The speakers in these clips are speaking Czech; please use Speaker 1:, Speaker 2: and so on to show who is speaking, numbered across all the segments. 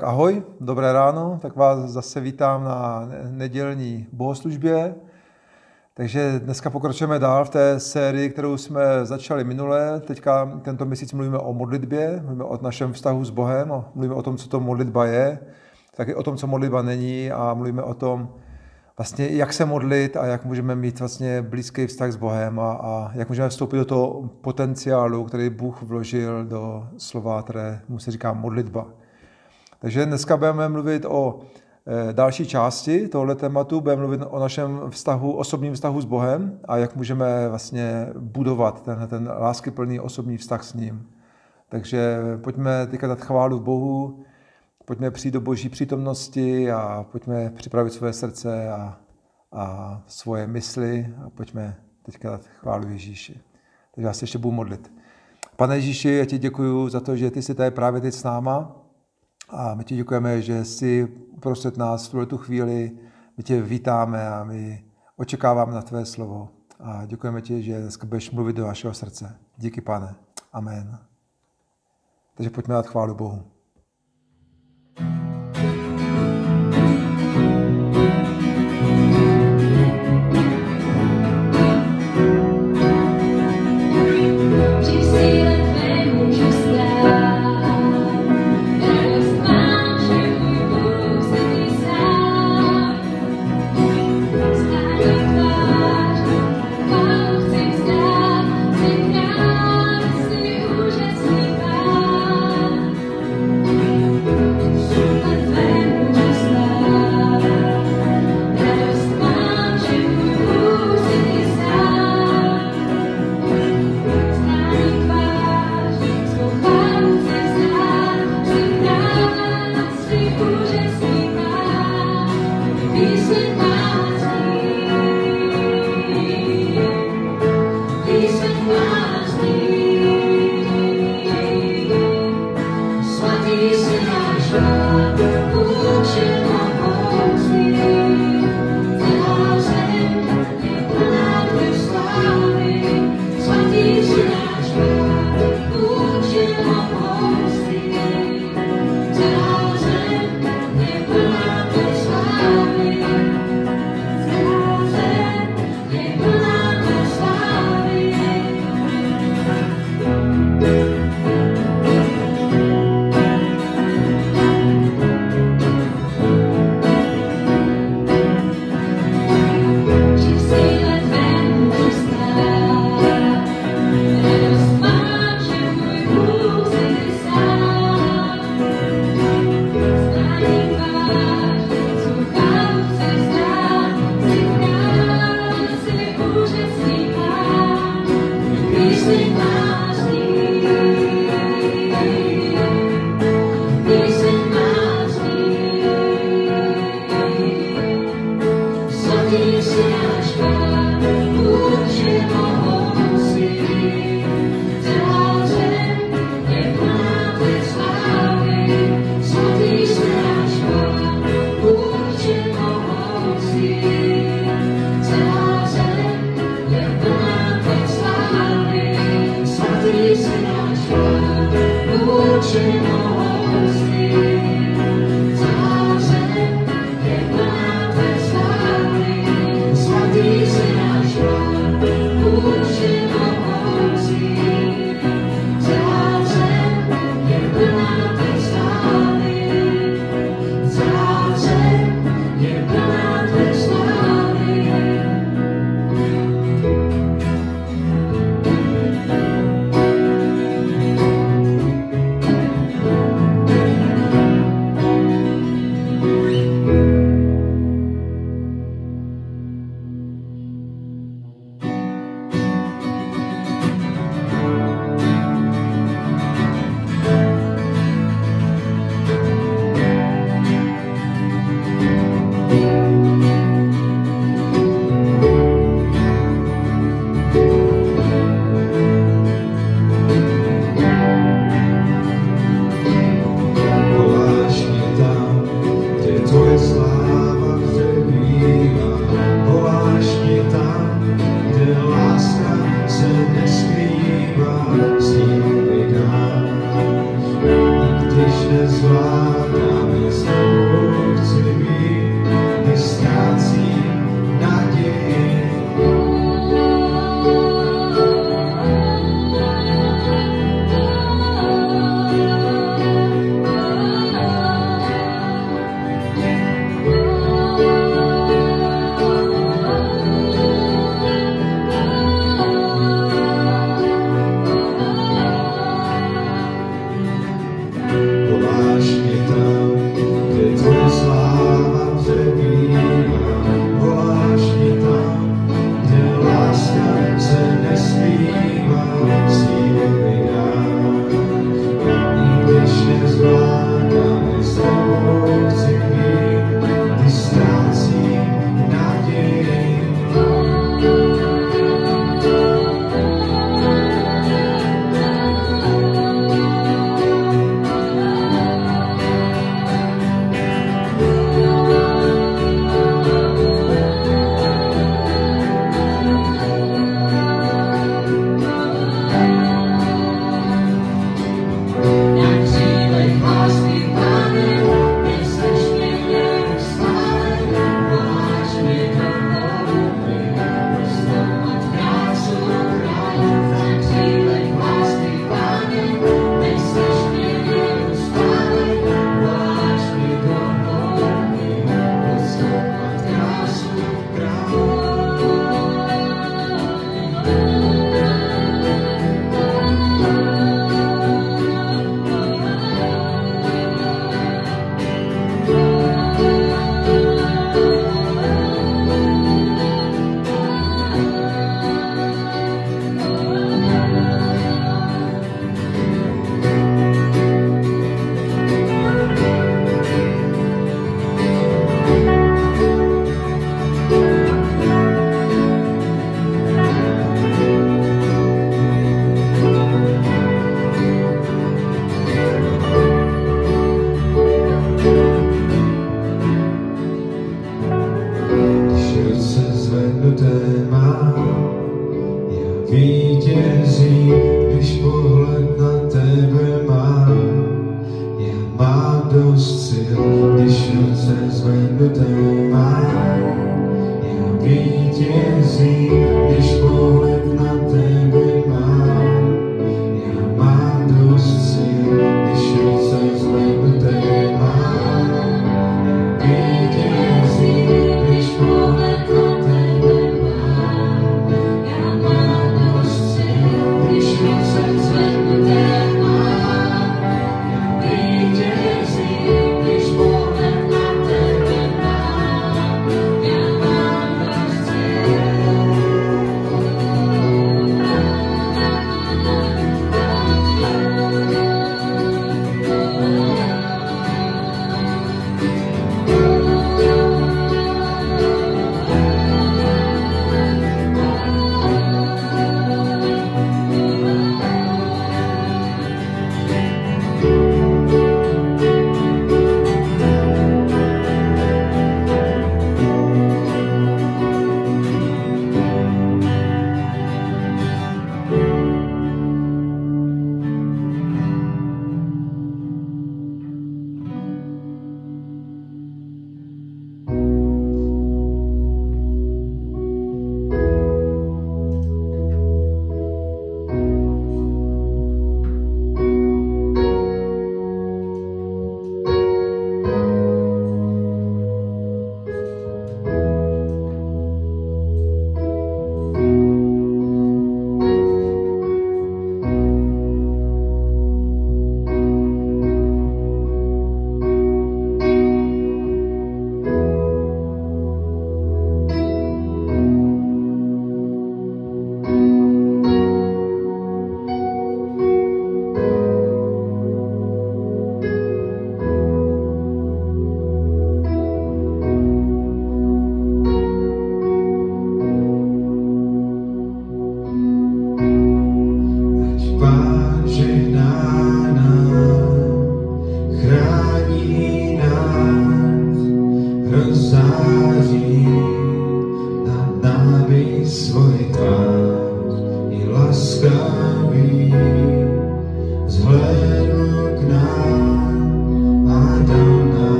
Speaker 1: Tak ahoj, dobré ráno, tak vás zase vítám na nedělní bohoslužbě. Takže dneska pokračujeme dál v té sérii, kterou jsme začali minule. Teďka tento měsíc mluvíme o modlitbě, mluvíme o našem vztahu s Bohem, mluvíme o tom, co to modlitba je, taky o tom, co modlitba není a mluvíme o tom, vlastně jak se modlit a jak můžeme mít vlastně blízký vztah s Bohem a, a jak můžeme vstoupit do toho potenciálu, který Bůh vložil do slova, které mu se říká modlitba. Takže dneska budeme mluvit o eh, další části tohoto tématu, budeme mluvit o našem vztahu, osobním vztahu s Bohem a jak můžeme vlastně budovat ten, ten láskyplný osobní vztah s ním. Takže pojďme teďka dát chválu Bohu, pojďme přijít do boží přítomnosti a pojďme připravit svoje srdce a, a svoje mysli a pojďme teďka dát chválu Ježíši. Takže já se ještě budu modlit. Pane Ježíši, já ti děkuji za to, že ty jsi tady právě teď s náma a my ti děkujeme, že jsi uprostřed nás v tuhle chvíli. My tě vítáme a my očekáváme na tvé slovo. A děkujeme ti, že dneska budeš mluvit do našeho srdce. Díky, pane. Amen. Takže pojďme dát chválu Bohu.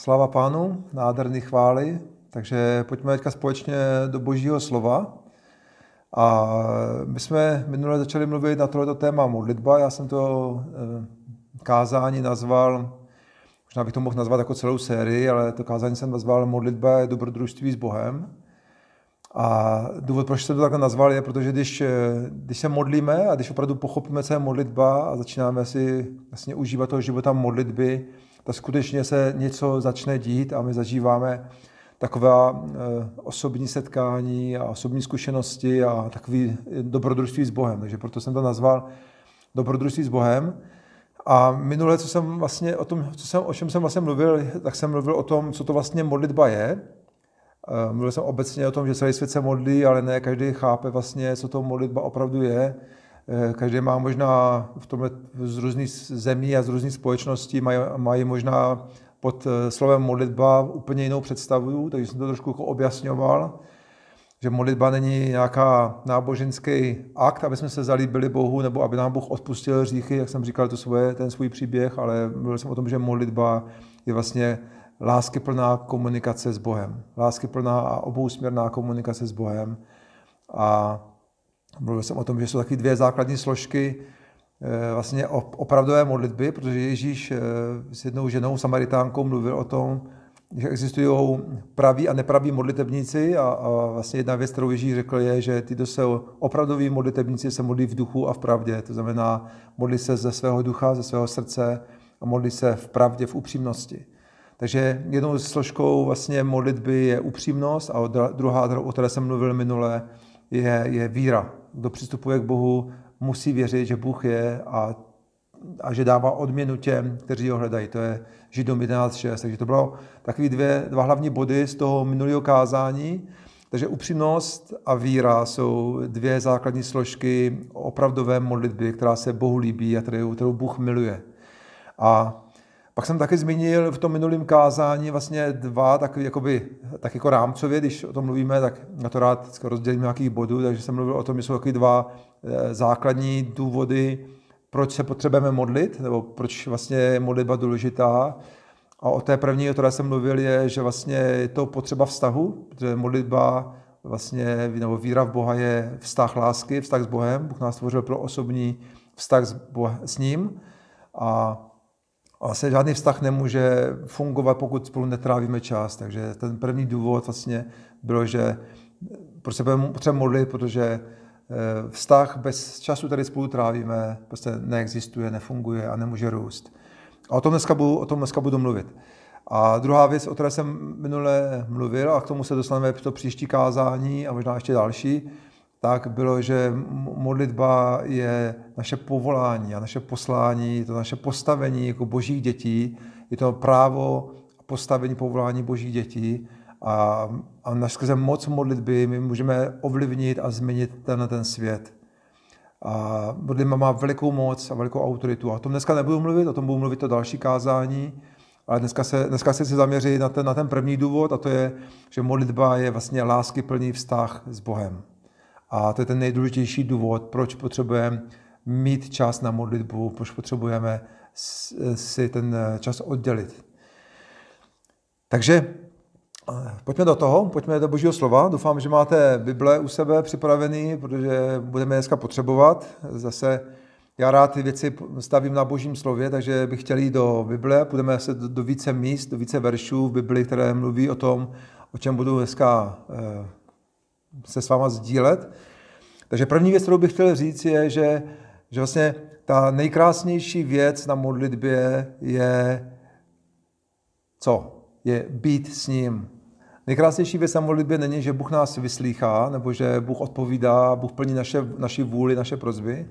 Speaker 2: Tak, sláva pánu, nádherný chvály. Takže pojďme teďka společně do božího slova. A my jsme minule začali mluvit na tohleto téma modlitba. Já jsem to eh, kázání nazval, možná bych to mohl nazvat jako celou sérii, ale to kázání jsem nazval Modlitba je dobrodružství s Bohem. A důvod, proč jsem to takhle nazval, je, protože když, eh, když se modlíme a když opravdu pochopíme, co je modlitba a začínáme si vlastně užívat toho života modlitby, tak skutečně se něco začne dít a my zažíváme taková eh, osobní setkání a osobní zkušenosti a takový dobrodružství s Bohem. Takže proto jsem to nazval dobrodružství s Bohem. A minule, co jsem vlastně o tom, co jsem, o čem jsem vlastně mluvil, tak jsem mluvil o tom, co to vlastně modlitba je. Eh, mluvil jsem obecně o tom, že celý svět se modlí, ale ne každý chápe vlastně, co to modlitba opravdu je. Eh, každý má možná v tomhle z různých zemí a z různých společností mají, mají možná pod eh, slovem modlitba úplně jinou představu, takže jsem to trošku jako objasňoval, že modlitba není nějaká náboženský akt, aby jsme se zalíbili Bohu, nebo aby nám Bůh odpustil hříchy, jak jsem říkal, to svoje, ten svůj příběh, ale mluvil jsem o tom, že modlitba je vlastně láskyplná komunikace s Bohem. Láskyplná a obousměrná komunikace s Bohem. A mluvil jsem o tom, že jsou taky dvě základní složky eh, vlastně opravdové modlitby, protože Ježíš eh, s jednou ženou, Samaritánkou, mluvil o tom, že existují praví a nepraví modlitebníci a, a vlastně jedna věc, kterou Ježíš řekl, je, že tyto jsou opravdoví modlitebníci se modlí v duchu a v pravdě. To znamená, modlí se ze svého ducha, ze svého srdce a modlí se v pravdě, v upřímnosti. Takže jednou složkou vlastně modlitby je upřímnost a druhá, o které jsem mluvil minule, je, je víra. Kdo přistupuje k Bohu, musí věřit, že Bůh je a, a že dává odměnu těm, kteří ho hledají. To je Židům 11.6. Takže to bylo takové dvě, dva hlavní body z toho minulého kázání. Takže upřímnost a víra jsou dvě základní složky opravdové modlitby, která se Bohu líbí a kterou, kterou Bůh miluje. A pak jsem taky zmínil v tom minulém kázání vlastně dva takový, jakoby, tak jako rámcově, když o tom mluvíme, tak na to rád rozdělím nějakých bodů, takže jsem mluvil o tom, že jsou takový dva eh, základní důvody, proč se potřebujeme modlit, nebo proč vlastně je modlitba důležitá. A o té první, o které jsem mluvil, je, že vlastně je to potřeba vztahu, protože modlitba vlastně, nebo víra v Boha je vztah lásky, vztah s Bohem. Bůh nás stvořil pro osobní vztah s, Bohem, s ním. A vlastně žádný vztah nemůže fungovat, pokud spolu netrávíme čas. Takže ten první důvod vlastně bylo, že proč se potřebujeme modlit, protože eh, vztah bez času, který spolu trávíme, prostě neexistuje, nefunguje a nemůže růst. A o tom dneska budu, o tom dneska budu mluvit. A druhá věc, o které jsem minule mluvil, a k tomu se dostaneme to příští kázání a možná ještě další, tak bylo, že modlitba je naše povolání a naše poslání, to naše postavení jako božích dětí, je to právo postavení povolání božích dětí a, a skrze moc modlitby my můžeme ovlivnit a změnit ten, ten svět. A modlitba má velikou moc a velikou autoritu. A o tom dneska nebudu mluvit, o tom budu mluvit to další kázání, ale dneska se, dneska se chci zaměřit na ten, na ten první důvod a to je, že modlitba je vlastně lásky plný vztah s Bohem. A to je ten nejdůležitější důvod, proč potřebujeme mít čas na modlitbu, proč potřebujeme si ten čas oddělit. Takže eh, pojďme do toho, pojďme do Božího slova. Doufám, že máte Bible u sebe připravený, protože budeme dneska potřebovat. Zase já rád ty věci stavím na Božím slově, takže bych chtěl jít do Bible. Půjdeme se do, do více míst, do více veršů v Bibli, které mluví o tom, o čem budu dneska eh, se s váma sdílet. Takže první věc, kterou bych chtěl říct, je, že, že vlastně ta nejkrásnější věc na modlitbě je co? Je být s ním. Nejkrásnější věc na modlitbě není, že Bůh nás vyslýchá, nebo že Bůh odpovídá, Bůh plní naše, naši vůli, naše prozby,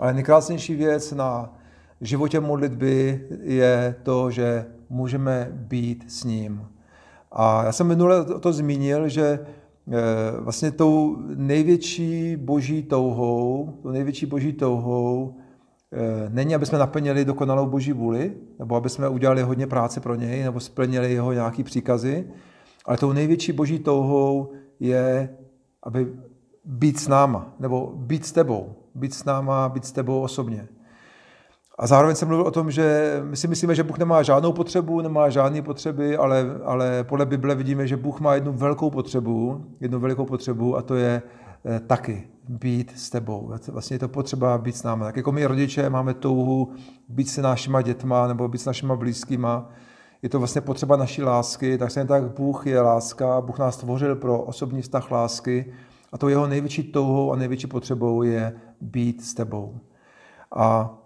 Speaker 2: ale nejkrásnější věc na životě modlitby je to, že můžeme být s ním. A já jsem minule to zmínil, že vlastně tou největší boží touhou, tou největší boží touhou eh, není, aby jsme naplnili dokonalou boží vůli, nebo aby jsme udělali hodně práce pro něj, nebo splnili jeho nějaký příkazy, ale tou největší boží touhou je, aby být s náma, nebo být s tebou, být s náma, být s tebou osobně. A zároveň jsem mluvil o tom, že my si myslíme, že Bůh nemá žádnou potřebu, nemá žádné potřeby, ale, ale podle Bible vidíme, že Bůh má jednu velkou potřebu, jednu velikou potřebu a to je eh, taky být s tebou. Vlastně je to potřeba být s námi. Tak jako my rodiče máme touhu být s našima dětma nebo být s našima blízkýma, je to vlastně potřeba naší lásky, tak se tak Bůh je láska, Bůh nás stvořil pro osobní vztah lásky a to jeho největší touhou a největší potřebou je být s tebou. A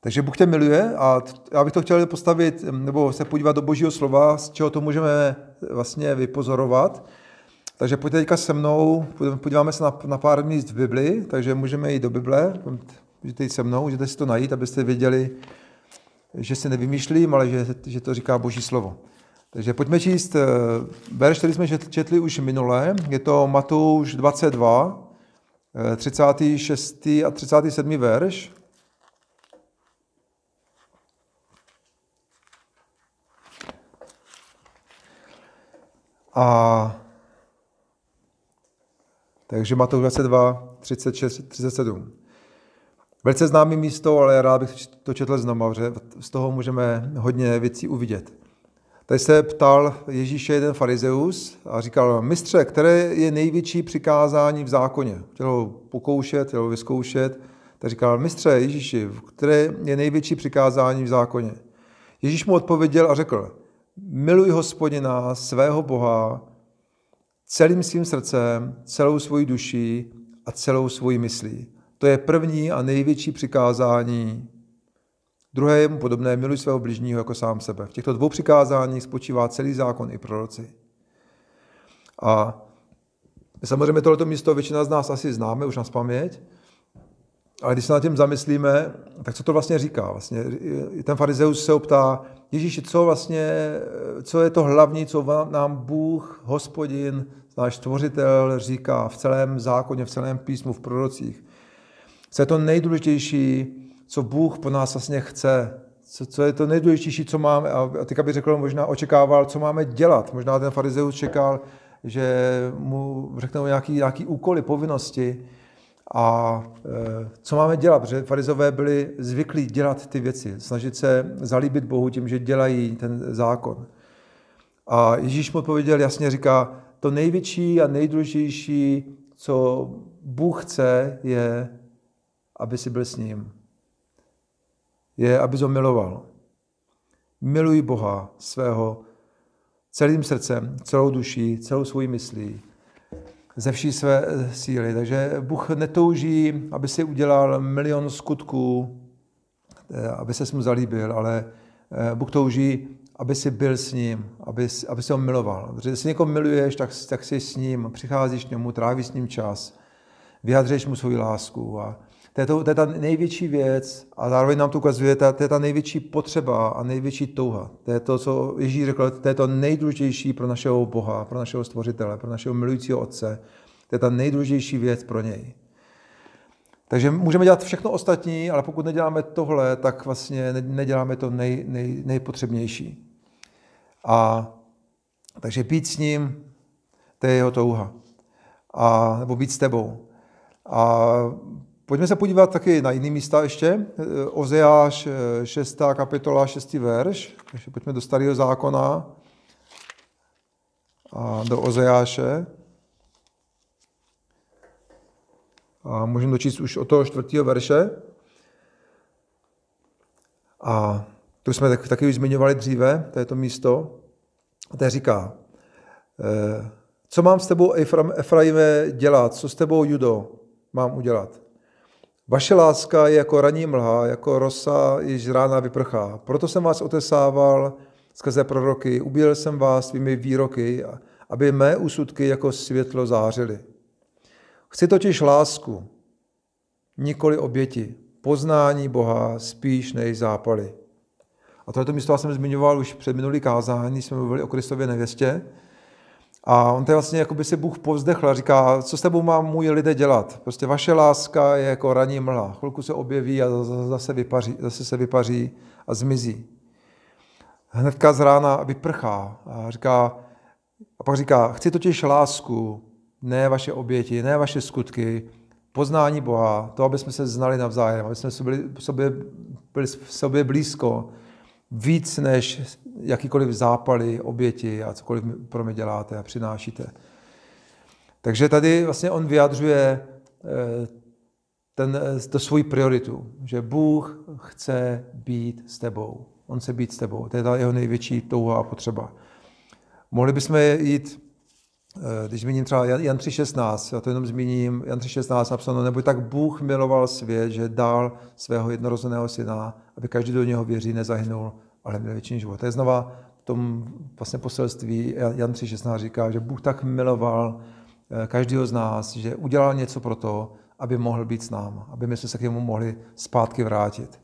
Speaker 2: takže Bůh tě miluje a já bych to chtěl postavit, nebo se podívat do božího slova, z čeho to můžeme vlastně vypozorovat. Takže pojďte teďka se mnou, podíváme se na, na pár míst v Bibli, takže můžeme jít do Bible, můžete jít se mnou, můžete si to najít, abyste věděli, že se nevymýšlím, ale že, že to říká Boží slovo. Takže pojďme číst eh, verš, který jsme četli už minule, je to Matouš 22, 36. Eh, a 37. verš. A takže Matouš 22, 36, 37. Velice známé místo, ale rád bych to četl znovu, že z toho můžeme hodně věcí uvidět. Tady se ptal Ježíše jeden farizeus a říkal, mistře, které je největší přikázání v zákoně? Chtěl ho pokoušet, chtěl ho vyzkoušet. Tak říkal, mistře Ježíši, které je největší přikázání v zákoně? Ježíš mu odpověděl a řekl, miluj hospodina, svého Boha, celým svým srdcem, celou svojí duší a celou svojí myslí. To je první a největší přikázání. Druhé je mu podobné, miluj svého bližního jako sám sebe. V těchto dvou přikázáních spočívá celý zákon i proroci. A samozřejmě tohleto místo většina z nás asi známe, už nás paměť, ale když se nad tím zamyslíme, tak co to vlastně říká? Vlastně, ten farizeus se optá, Ježíši, co vlastně, co je to hlavní, co nám Bůh, hospodin, náš stvořitel říká v celém zákoně, v celém písmu, v prorocích. Co je to nejdůležitější, co Bůh po nás vlastně chce, co, co je to nejdůležitější, co máme, a teďka bych řekl, možná očekával, co máme dělat. Možná ten farizeus čekal, že mu řeknou nějaký, nějaký úkoly, povinnosti, a e, co máme dělat? Protože farizové byli zvyklí dělat ty věci, snažit se zalíbit Bohu tím, že dělají ten zákon. A Ježíš mu odpověděl, jasně říká, to největší a nejdůležitější, co Bůh chce, je, aby si byl s ním. Je, aby ho miloval. Miluj Boha svého celým srdcem, celou duší, celou svojí myslí, ze vší své síly. Takže Bůh netouží, aby si udělal milion skutků, eh, aby se mu zalíbil, ale eh, Bůh touží, aby si byl s ním, aby, aby si ho miloval. Protože když někoho miluješ, tak, tak jsi s ním, přicházíš k němu, trávíš s ním čas, vyjadřuješ mu svou lásku. A to je, to, to je ta největší věc a zároveň nám to ukazuje, to, to je ta největší potřeba a největší touha. To je to, co Ježíš řekl, to je to nejdůležitější pro našeho Boha, pro našeho stvořitele, pro našeho milujícího Otce. To je ta nejdůležitější věc pro něj. Takže můžeme dělat všechno ostatní, ale pokud neděláme tohle, tak vlastně neděláme to nej, nej, nejpotřebnější. A takže být s ním, to je jeho touha. A, nebo být s tebou. A pojďme se podívat taky na jiný místa ještě. Ozeáš 6. kapitola, 6. verš. Takže pojďme do starého zákona a do Ozeáše. A můžeme dočíst už od toho čtvrtého verše. A to jsme taky už zmiňovali dříve, to je to místo. A to říká, eh, co mám s tebou, Efraime, dělat? Co s tebou, Judo, mám udělat? Vaše láska je jako raní mlha, jako rosa, již rána vyprchá. Proto jsem vás otesával skrze proroky, ubíjel jsem vás svými výroky, aby mé úsudky jako světlo zářily. Chci totiž lásku, nikoli oběti, poznání Boha spíš než zápaly. A tohle místo já jsem zmiňoval už před minulý kázání, jsme mluvili o Kristově nevěstě. A on tady vlastně jako by se Bůh povzdechl a říká, co s tebou mám můj lidé dělat? Prostě vaše láska je jako raní mlha. Chvilku se objeví a zase, vypaří, zase se vypaří a zmizí. Hnedka z rána vyprchá a, říká, a pak říká, chci totiž lásku, ne vaše oběti, ne vaše skutky, poznání Boha, to, aby jsme se znali navzájem, aby jsme byli, sobě, byli sobě blízko, víc než jakýkoliv zápaly, oběti a cokoliv pro mě děláte a přinášíte. Takže tady vlastně on vyjadřuje eh, ten, eh, to svoji prioritu, že Bůh chce být s tebou. On chce být s tebou. To je ta jeho největší touha a potřeba. Mohli bychom jít, když zmíním třeba Jan 3.16, já to jenom zmíním, Jan 3.16 napsáno, nebo tak Bůh miloval svět, že dal svého jednorozeného syna, aby každý do něho věří, nezahynul, ale měl větší život. To je znova v tom vlastně poselství, Jan 3.16 říká, že Bůh tak miloval eh, každého z nás, že udělal něco pro to, aby mohl být s námi, aby my jsme se k němu mohli zpátky vrátit.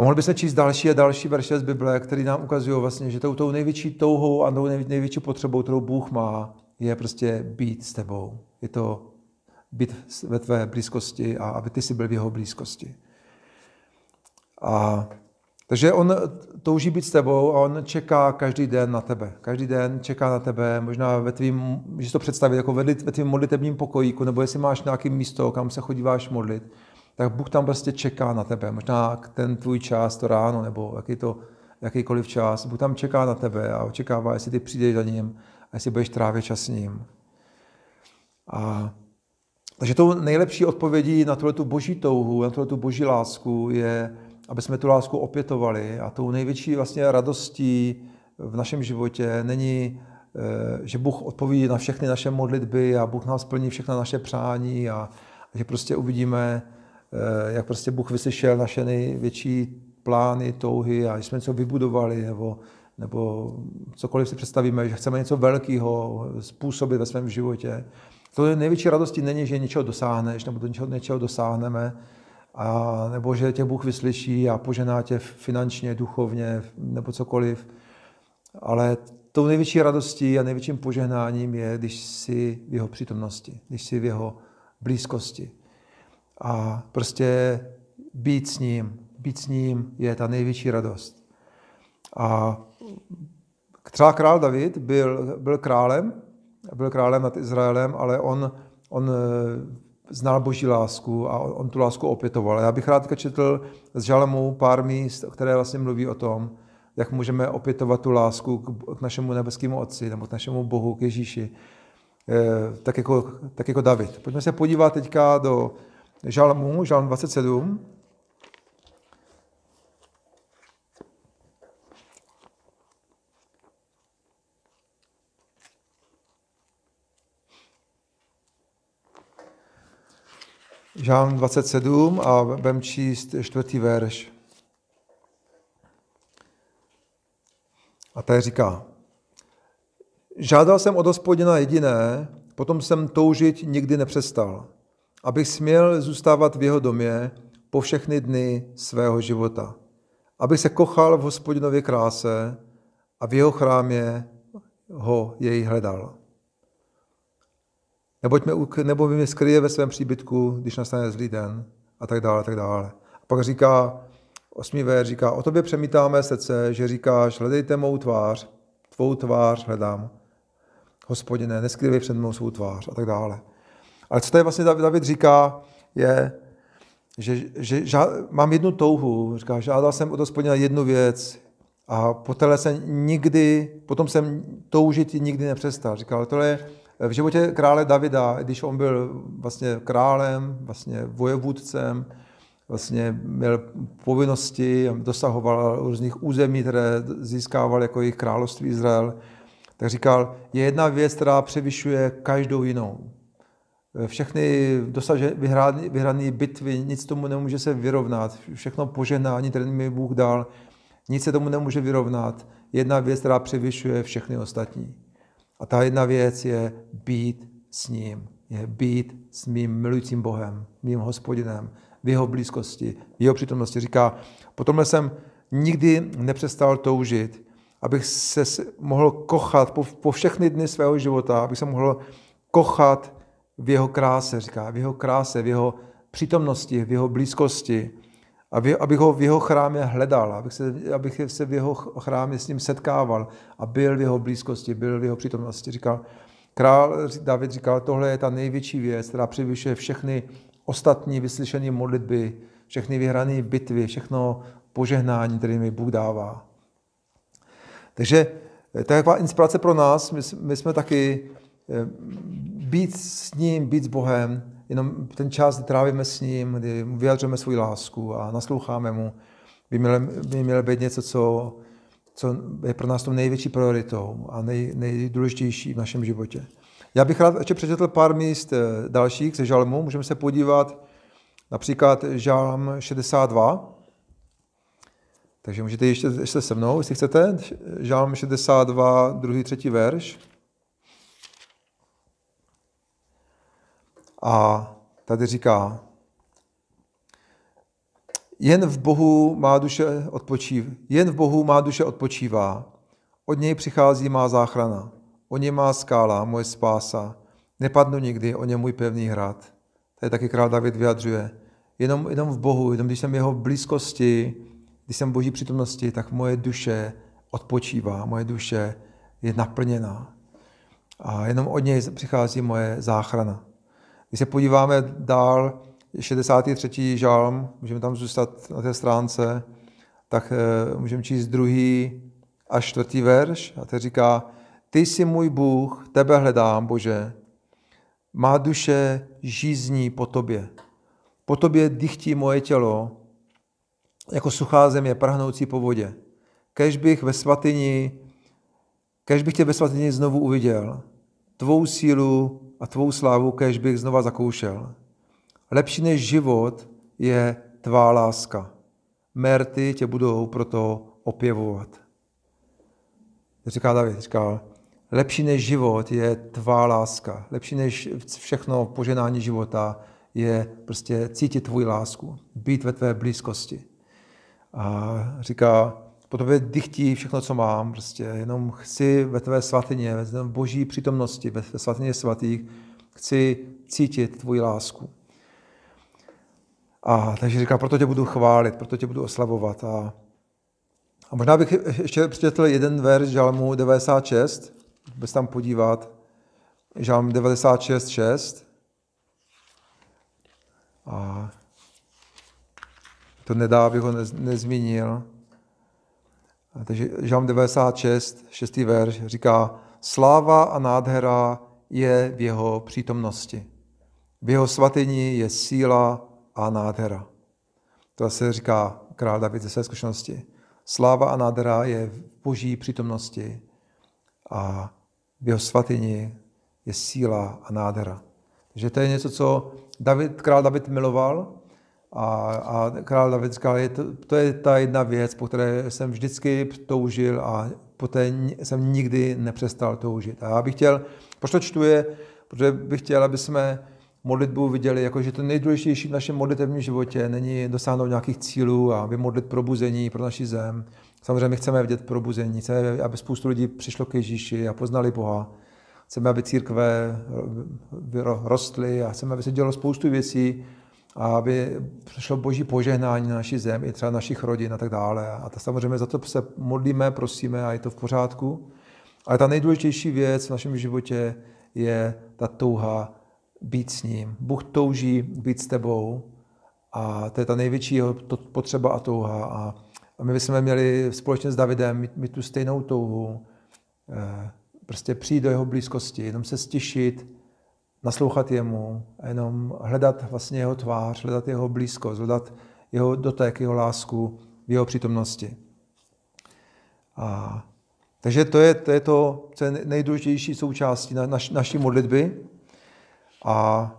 Speaker 2: A mohli bychom číst další a další verše z Bible, které nám ukazují vlastně, že tou, tou největší touhou a tou největší potřebou, kterou Bůh má, je prostě být s tebou. Je to být ve tvé blízkosti a aby ty si byl v jeho blízkosti. A takže on touží být s tebou a on čeká každý den na tebe. Každý den čeká na tebe, možná ve tvým, že to představit jako ve, ve tvým modlitebním pokojíku, nebo jestli máš nějaké místo, kam se chodíváš modlit, tak Bůh tam prostě čeká na tebe. Možná ten tvůj čas, to ráno, nebo jaký to, jakýkoliv čas. Bůh tam čeká na tebe a očekává, jestli ty přijdeš za ním a jestli budeš trávit čas s ním. A, takže tou nejlepší odpovědí na tuhle tu boží touhu, na tuhle tu boží lásku je, aby jsme tu lásku opětovali. A tou největší vlastně radostí v našem životě není, eh, že Bůh odpoví na všechny naše modlitby a Bůh nás plní všechna naše přání a že prostě uvidíme, jak prostě Bůh vyslyšel naše největší plány, touhy a jsme něco vybudovali nebo, nebo cokoliv si představíme, že chceme něco velkého způsobit ve svém životě. To největší radostí není, že něčeho dosáhneš nebo do něčeho, něčeho dosáhneme, a, nebo že tě Bůh vyslyší a požená tě finančně, duchovně nebo cokoliv. Ale tou největší radostí a největším požehnáním je, když jsi v jeho přítomnosti, když jsi v jeho blízkosti. A prostě být s ním, být s ním je ta největší radost. A třeba král David byl, byl králem, byl králem nad Izraelem, ale on, on znal boží lásku a on tu lásku opětoval. Já bych rád četl z Žalmu pár míst, které vlastně mluví o tom, jak můžeme opětovat tu lásku k našemu nebeskému Otci nebo k našemu Bohu, k Ježíši, eh, tak jako, tak jako David. Pojďme se podívat teďka do Žalmu, Žalm 27. Žálm 27 a budeme číst čtvrtý verš. A tady říká, žádal jsem od hospodina jediné, potom jsem toužit nikdy nepřestal, abych směl zůstávat v jeho domě po všechny dny svého života, abych se kochal v hospodinově kráse a v jeho chrámě ho jej hledal. Neboť mě, nebo mě skryje ve svém příbytku, když nastane zlý den a tak dále, a tak dále. A pak říká, osmý ver říká, o tobě přemítáme srdce, že říkáš, hledejte mou tvář, tvou tvář hledám. Hospodine, neskrývej před mnou svou tvář a tak dále. Ale co tady vlastně David říká, je, že, že žád, mám jednu touhu, říká, žádal jsem od hospodina jednu věc a po jsem nikdy, potom jsem toužit nikdy nepřestal. Říkal, tohle je v životě krále Davida, když on byl vlastně králem, vlastně vojevůdcem, vlastně měl povinnosti, dosahoval různých území, které získával jako jejich království Izrael, tak říkal, je jedna věc, která převyšuje každou jinou. Všechny vyhrané bitvy, nic tomu nemůže se vyrovnat. Všechno požehnání, které mi Bůh dal, nic se tomu nemůže vyrovnat. Jedna věc, která převyšuje všechny ostatní. A ta jedna věc je být s ním, je být s mým milujícím Bohem, mým hospodinem, v jeho blízkosti, v jeho přítomnosti. Říká, potom jsem nikdy nepřestal toužit, abych se mohl kochat po, po všechny dny svého života, abych se mohl kochat v jeho kráse, říká, v jeho kráse, v jeho přítomnosti, v jeho blízkosti, abych ho v jeho chrámě hledal, abych se, abych se v jeho chrámě s ním setkával a byl v jeho blízkosti, byl v jeho přítomnosti. Říkal, král David říkal, tohle je ta největší věc, která převyšuje všechny ostatní vyslyšené modlitby, všechny vyhrané bitvy, všechno požehnání, které mi Bůh dává. Takže to je taková inspirace pro nás. My, my jsme taky eh, být s ním, být s Bohem, jenom ten čas, kdy trávíme s ním, kdy vyjadřujeme svou lásku a nasloucháme mu, by mělo, by mělo být něco, co, co je pro nás tou největší prioritou a nej, nejdůležitější v našem životě. Já bych rád ještě přečetl pár míst eh, dalších ze žalmu. Můžeme se podívat například žalm 62. Takže můžete ještě, ještě se mnou, jestli chcete. Žalm 62, druhý, třetí verš. A tady říká, jen v Bohu má duše odpočívá, jen v Bohu má duše odpočívá. Od něj přichází má záchrana. O něj má skála, moje spása. Nepadnu nikdy, o něm můj pevný hrad. Tady taky král David vyjadřuje. Jenom, jenom v Bohu, jenom když jsem jeho blízkosti, když jsem v boží přítomnosti, tak moje duše odpočívá, moje duše je naplněná. A jenom od něj přichází moje záchrana. Když se podíváme dál, 63. žalm, můžeme tam zůstat na té stránce, tak eh, můžeme číst druhý až čtvrtý verš a to říká, ty jsi můj Bůh, tebe hledám, Bože. Má duše žízní po tobě. Po tobě dychtí moje tělo, jako suchá země prahnoucí po vodě. Kež bych ve svatyni, kež bych tě ve svatyni znovu uviděl. Tvou sílu a tvou slávu kež bych znova zakoušel. Lepší než život je tvá láska. Merty tě budou proto opěvovat. Říká David, říká, lepší než život je tvá láska. Lepší než všechno poženání života je prostě cítit tvůj lásku, být ve tvé blízkosti. A říká, po tobě dychtí všechno, co mám, prostě jenom chci ve tvé svatyně, ve boží přítomnosti, ve svatyně svatých, chci cítit tvoji lásku. A takže říká, proto tě budu chválit, proto tě budu oslavovat. A, a možná bych ještě přečetl jeden verš Žalmu 96, bez tam podívat. Žalm 96, 6. A to nedá, abych ho nezmínil. Takže Žalm 96, 6. verš říká, sláva a nádhera je v jeho přítomnosti. V jeho svatyni je síla a nádhera. To se říká král David ze své zkušenosti. Sláva a nádhera je v boží přítomnosti a v jeho svatyni je síla a nádhera. Takže to je něco, co David, král David miloval a, a král David říkal, je to, to je ta jedna věc, po které jsem vždycky toužil a poté jsem nikdy nepřestal toužit. A já bych chtěl, proč to čtu je, protože bych chtěl, aby jsme modlitbu viděli, jako že to nejdůležitější v našem modlitevním životě není dosáhnout nějakých cílů a vymodlit probuzení pro naši zem. Samozřejmě chceme vidět probuzení, chceme, aby spoustu lidí přišlo k Ježíši a poznali Boha. Chceme, aby církve rostly a chceme, aby se dělo spoustu věcí, a aby přišlo boží požehnání na naši zem, i třeba našich rodin a tak dále. A to samozřejmě za to se modlíme, prosíme a je to v pořádku. Ale ta nejdůležitější věc v našem životě je ta touha být s ním. Bůh touží být s tebou a to je ta největší jeho potřeba a touha. A, a my bychom měli společně s Davidem mít, mít tu stejnou touhu, eh, prostě přijít do jeho blízkosti, jenom se stišit, naslouchat jemu a jenom hledat vlastně jeho tvář, hledat jeho blízkost, hledat jeho dotek, jeho lásku v jeho přítomnosti. A, takže to je, to je to, co je nejdůležitější součástí na, naš, naší modlitby. A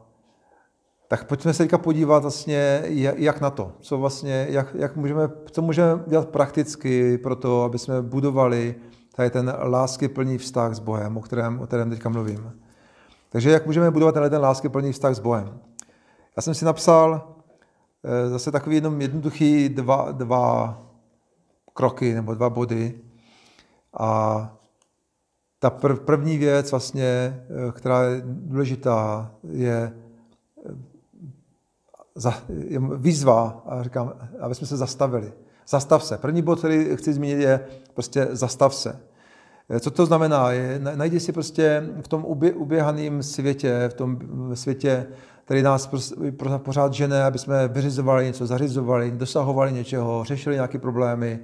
Speaker 2: tak pojďme se teďka podívat vlastně, jak na to, co vlastně, jak, jak můžeme, co můžeme dělat prakticky pro to, aby jsme budovali tady ten lásky plný vztah s Bohem, o kterém, o kterém teďka mluvím. Takže jak můžeme budovat tenhle ten lásky plný vztah s Bohem? Já jsem si napsal eh, zase takový jenom jednoduchý dva, dva kroky nebo dva body. A ta první věc, vlastně, eh, která je důležitá, je, eh, je výzva, a říkám, aby jsme se zastavili. Zastav se. První bod, který chci zmínit, je prostě zastav se. Eh, Co to znamená? Je, na- najdi si prostě v tom ubě, uběhaném světě, v tom světě, který nás pořád žene, aby jsme vyřizovali něco, zařizovali, dosahovali něčeho, řešili nějaké problémy,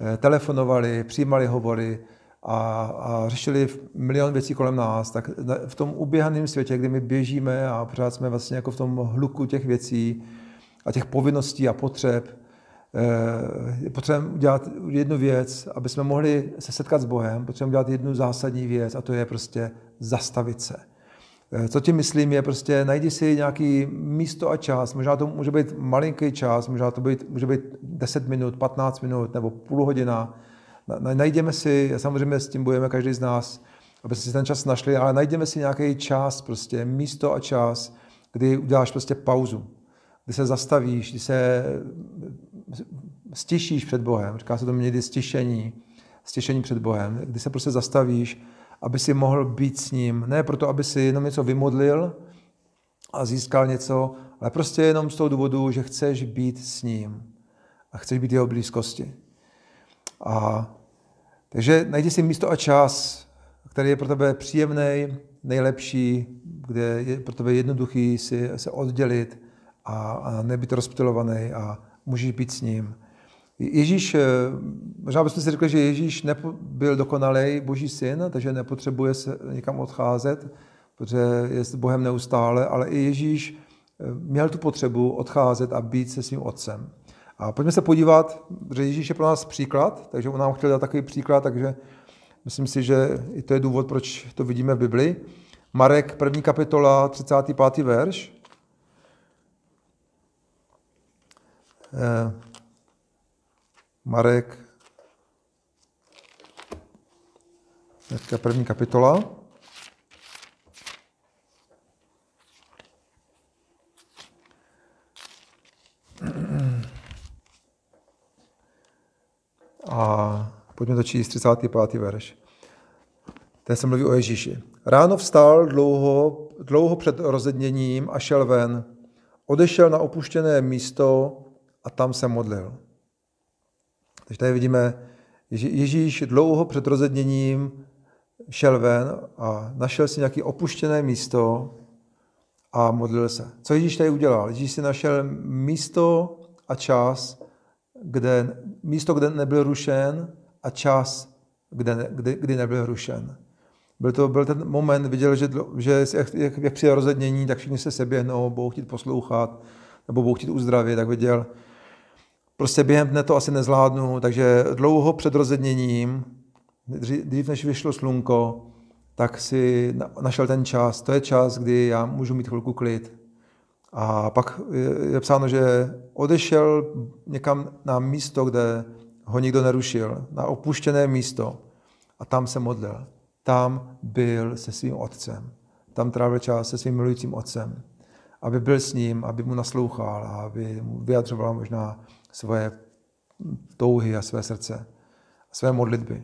Speaker 2: eh, telefonovali, přijímali hovory a, a řešili milion věcí kolem nás, tak v tom uběhaném světě, kdy my běžíme a pořád jsme vlastně jako v tom hluku těch věcí a těch povinností a potřeb, potřebujeme udělat jednu věc, aby jsme mohli se setkat s Bohem, potřebujeme udělat jednu zásadní věc a to je prostě zastavit se. Eh, Co tím myslím je prostě najdi si nějaký místo a čas, možná to může být malinký čas, možná to být, může být 10 minut, 15 minut nebo půl hodina. Na- na- Najdeme si, samozřejmě s tím bojujeme každý z nás, aby si ten čas našli, ale najdeme si nějaký čas, prostě místo a čas, kdy uděláš prostě pauzu, kdy se zastavíš, kdy se stišíš před Bohem, říká se to někdy stišení, stišení před Bohem, kdy se prostě zastavíš, aby si mohl být s ním, ne proto, aby si jenom něco vymodlil a získal něco, ale prostě jenom z toho důvodu, že chceš být s ním a chceš být jeho blízkosti. A takže najdi si místo a čas, který je pro tebe příjemný, nejlepší, kde je pro tebe jednoduchý si se oddělit a, a nebyt rozptilovaný a můžeš být s ním. Ježíš, eh, možná bychom si řekli, že Ježíš nepo, byl dokonalý boží syn, takže nepotřebuje se někam odcházet, protože je s Bohem neustále, ale i Ježíš eh, měl tu potřebu odcházet a být se svým otcem. A pojďme se podívat, že Ježíš je pro nás příklad, takže on nám chtěl dát takový příklad, takže myslím si, že i to je důvod, proč to vidíme v Bibli. Marek, první kapitola, 35. verš. Marek, dneska první kapitola. A pojďme to číst 35. verš. Ten se mluví o Ježíši. Ráno vstal dlouho, dlouho před rozedněním a šel ven. Odešel na opuštěné místo a tam se modlil. Takže tady vidíme, že Ježíš dlouho před rozedněním šel ven a našel si nějaké opuštěné místo a modlil se. Co Ježíš tady udělal? Ježíš si našel místo a čas, kde, místo, kde nebyl rušen a čas, kde, kdy, kdy nebyl rušen. Byl to byl ten moment, viděl, že, že jak, jak, jak přijde rozednění, tak všichni se seběhnou, budou chtít poslouchat, nebo budou chtít uzdravit, tak viděl, prostě během dne to asi nezvládnu, takže dlouho před rozedněním, dřív než vyšlo slunko, tak si našel ten čas. To je čas, kdy já můžu mít chvilku klid. A pak je psáno, že odešel někam na místo, kde ho nikdo nerušil, na opuštěné místo a tam se modlil. Tam byl se svým otcem. Tam trávil čas se svým milujícím otcem. Aby byl s ním, aby mu naslouchal, aby mu vyjadřoval možná svoje touhy a své srdce, a své modlitby.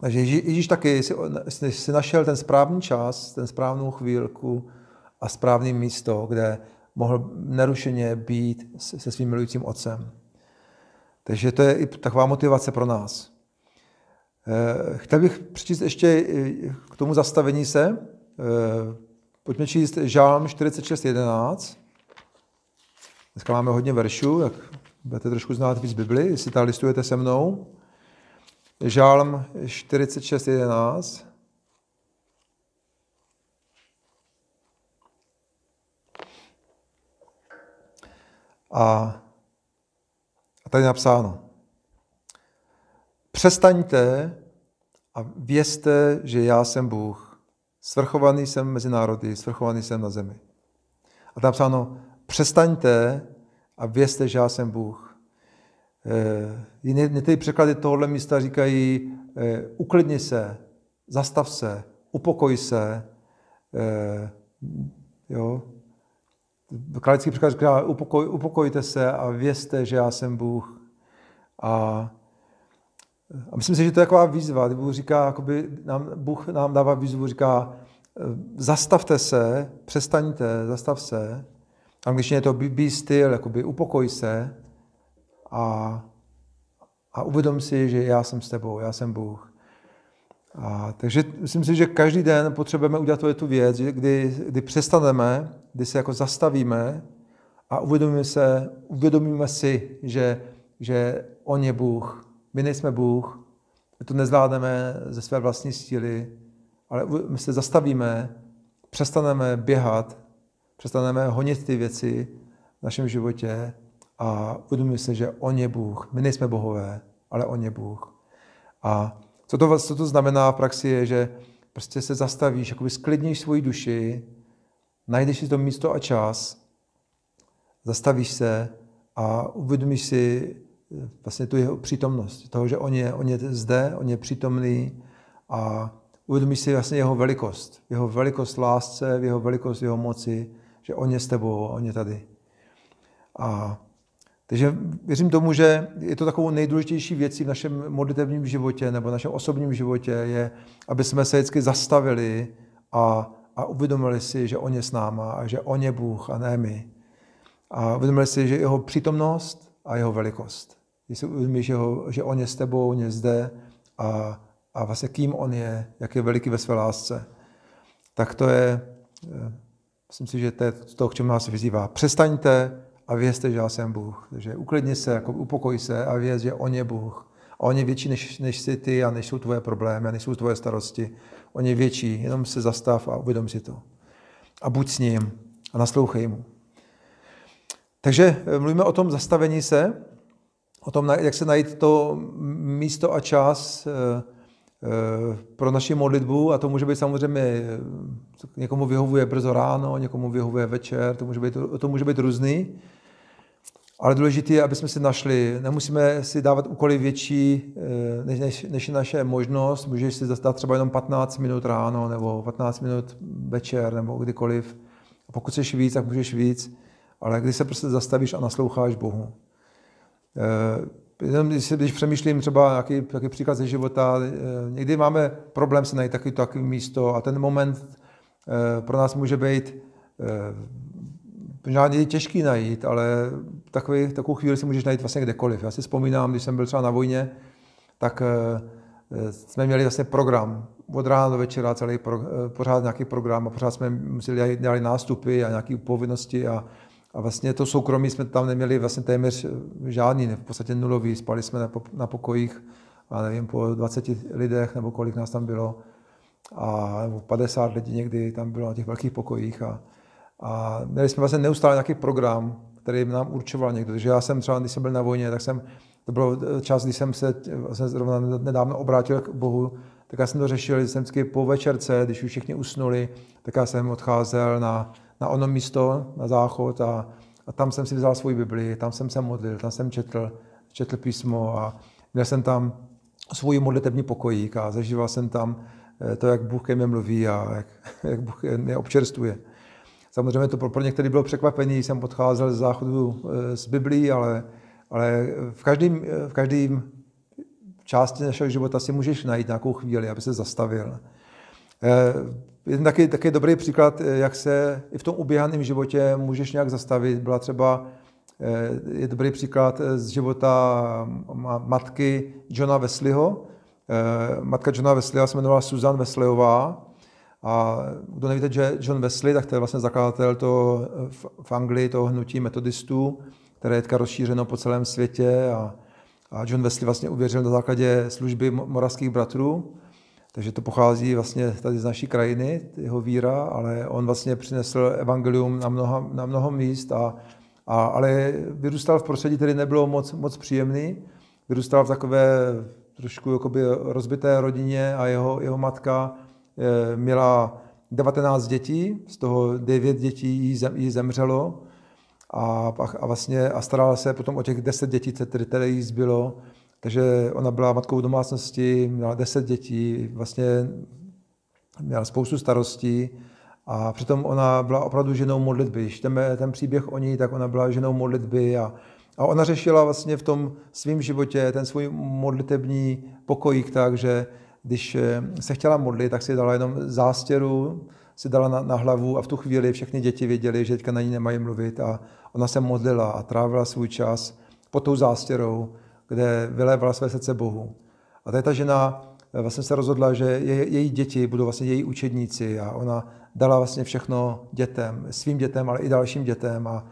Speaker 2: Takže Ježíš taky si, si našel ten správný čas, ten správnou chvílku a správné místo, kde mohl nerušeně být se svým milujícím otcem. Takže to je i taková motivace pro nás. Chtěl bych přečíst ještě k tomu zastavení se. Pojďme číst Žálm 46.11. Dneska máme hodně veršů, tak budete trošku znát víc Bibli, jestli tam listujete se mnou. Žálm 46.11. A, a tady je napsáno. Přestaňte a vězte, že já jsem Bůh. Svrchovaný jsem mezi národy, svrchovaný jsem na zemi. A tam napsáno, přestaňte a vězte, že já jsem Bůh. E, Některé překlady tohohle místa říkají, e, uklidni se, zastav se, upokoj se. E, jo. Králický překlad říká, upokoj, upokojte se a vězte, že já jsem Bůh. A, a myslím si, že to je taková výzva. Bůh říká, jakoby nám, Bůh nám dává výzvu, říká, zastavte se, přestaňte, zastav se. A když je to be, be still, jakoby upokoj se a, a uvědom si, že já jsem s tebou, já jsem Bůh. A, takže myslím si, že každý den potřebujeme udělat tu, tu věc, kdy, kdy přestaneme, kdy se jako zastavíme a uvědomíme, se, uvědomíme si, že, že On je Bůh, my nejsme Bůh, my to nezvládneme ze své vlastní síly, ale my se zastavíme, přestaneme běhat, přestaneme honit ty věci v našem životě a uvědomíme se, že On je Bůh. My nejsme bohové, ale On je Bůh. A co to, co to znamená v praxi je, že prostě se zastavíš, jakoby sklidníš svoji duši, najdeš si to místo a čas, zastavíš se a uvědomíš si vlastně tu jeho přítomnost, toho, že on je, on je zde, on je přítomný a uvědomíš si vlastně jeho velikost, jeho velikost lásce, jeho velikost jeho moci, že on je s tebou, on je tady. A takže věřím tomu, že je to takovou nejdůležitější věcí v našem modlitevním životě nebo v našem osobním životě, je, aby jsme se vždycky zastavili a, a uvědomili si, že On je s náma a že On je Bůh a ne my. A uvědomili si, že jeho přítomnost a jeho velikost. Když si uvědomíš, že, že On je s tebou, On je zde a, a vlastně kým On je, jak je veliký ve své lásce, tak to je, eh, myslím si, že to je to, k čemu nás vyzývá. Přestaňte a vězte, že já jsem Bůh. Takže uklidni se, jako upokoj se a věz, že On je Bůh. A On je větší, než, než jsi ty a než jsou tvoje problémy, než jsou tvoje starosti. On je větší, jenom se zastav a uvědom si to. A buď s ním a naslouchej mu. Takže eh, mluvíme o tom zastavení se, o tom, jak se najít to místo a čas eh, pro naši modlitbu a to může být samozřejmě, někomu vyhovuje brzo ráno, někomu vyhovuje večer, to může být, to může být různý. Ale důležité je, aby jsme si našli, nemusíme si dávat úkoly větší, než, než, než je naše možnost. Můžeš si dát třeba jenom 15 minut ráno, nebo 15 minut večer, nebo kdykoliv. A pokud chceš víc, tak můžeš víc. Ale když se prostě zastavíš a nasloucháš Bohu. Když, když přemýšlím třeba nějaký, nějaký příklad ze života, někdy máme problém se najít takový, takový místo a ten moment pro nás může být možná je těžký najít, ale takový, takovou chvíli si můžeš najít vlastně kdekoliv. Já si vzpomínám, když jsem byl třeba na vojně, tak jsme měli vlastně program od rána do večera, celý pro, pořád nějaký program a pořád jsme museli dělat nástupy a nějaké povinnosti a, a vlastně to soukromí jsme tam neměli vlastně téměř žádný, v podstatě nulový. Spali jsme na, pokojích, a nevím, po 20 lidech nebo kolik nás tam bylo. A nebo 50 lidí někdy tam bylo na těch velkých pokojích. A, a měli jsme vlastně neustále nějaký program, který nám určoval někdo. Takže já jsem třeba, když jsem byl na vojně, tak jsem, to byl čas, kdy jsem se vlastně zrovna nedávno obrátil k Bohu, tak já jsem to řešil, že jsem vždycky po večerce, když už všichni usnuli, tak já jsem odcházel na, na ono místo, na záchod a, a tam jsem si vzal svoji Bibli, tam jsem se modlil, tam jsem četl, četl písmo a měl jsem tam svůj modlitební pokojík a zažíval jsem tam eh, to, jak Bůh ke mně mluví a jak, jak Bůh mě občerstvuje. Samozřejmě to pro některý bylo překvapení, jsem odcházel z záchodu z eh, Biblí, ale, ale v každém v každým části našeho života si můžeš najít nějakou chvíli, aby se zastavil. Eh, jeden taky, taky dobrý příklad, eh, jak se i v tom uběhaném životě můžeš nějak zastavit, byla třeba je dobrý příklad z života matky Johna Wesleyho. Matka Johna Wesleyho se jmenovala Susan Wesleyová. A kdo nevíte, že John Wesley, tak to je vlastně zakladatel toho v Anglii, toho hnutí metodistů, které je teďka rozšířeno po celém světě. A, a John Wesley vlastně uvěřil na základě služby moravských bratrů, takže to pochází vlastně tady z naší krajiny, jeho víra, ale on vlastně přinesl evangelium na mnoho, na mnoho míst, a, a, ale vyrůstal v prostředí, který nebylo moc, moc příjemný. Vyrůstal v takové trošku jakoby rozbité rodině a jeho, jeho matka Eh, měla 19 dětí, z toho 9 dětí jí zemřelo a, a, vlastně, a starala se potom o těch 10 dětí, které jí zbylo. Takže ona byla matkou domácnosti, měla 10 dětí, vlastně měla spoustu starostí a přitom ona byla opravdu ženou modlitby. Když ten, ten příběh o ní, tak ona byla ženou modlitby a, a ona řešila vlastně v tom svém životě ten svůj modlitební pokojík tak, že když eh, se chtěla modlit, tak si dala jenom zástěru, si dala na, na hlavu a v tu chvíli všechny děti věděli, že teďka na ní nemají mluvit a ona se modlila a trávila svůj čas pod tou zástěrou, kde vylévala své srdce Bohu. A tady ta žena eh, vlastně se rozhodla, že je, její děti budou vlastně její učedníci a ona dala vlastně všechno dětem, svým dětem, ale i dalším dětem a,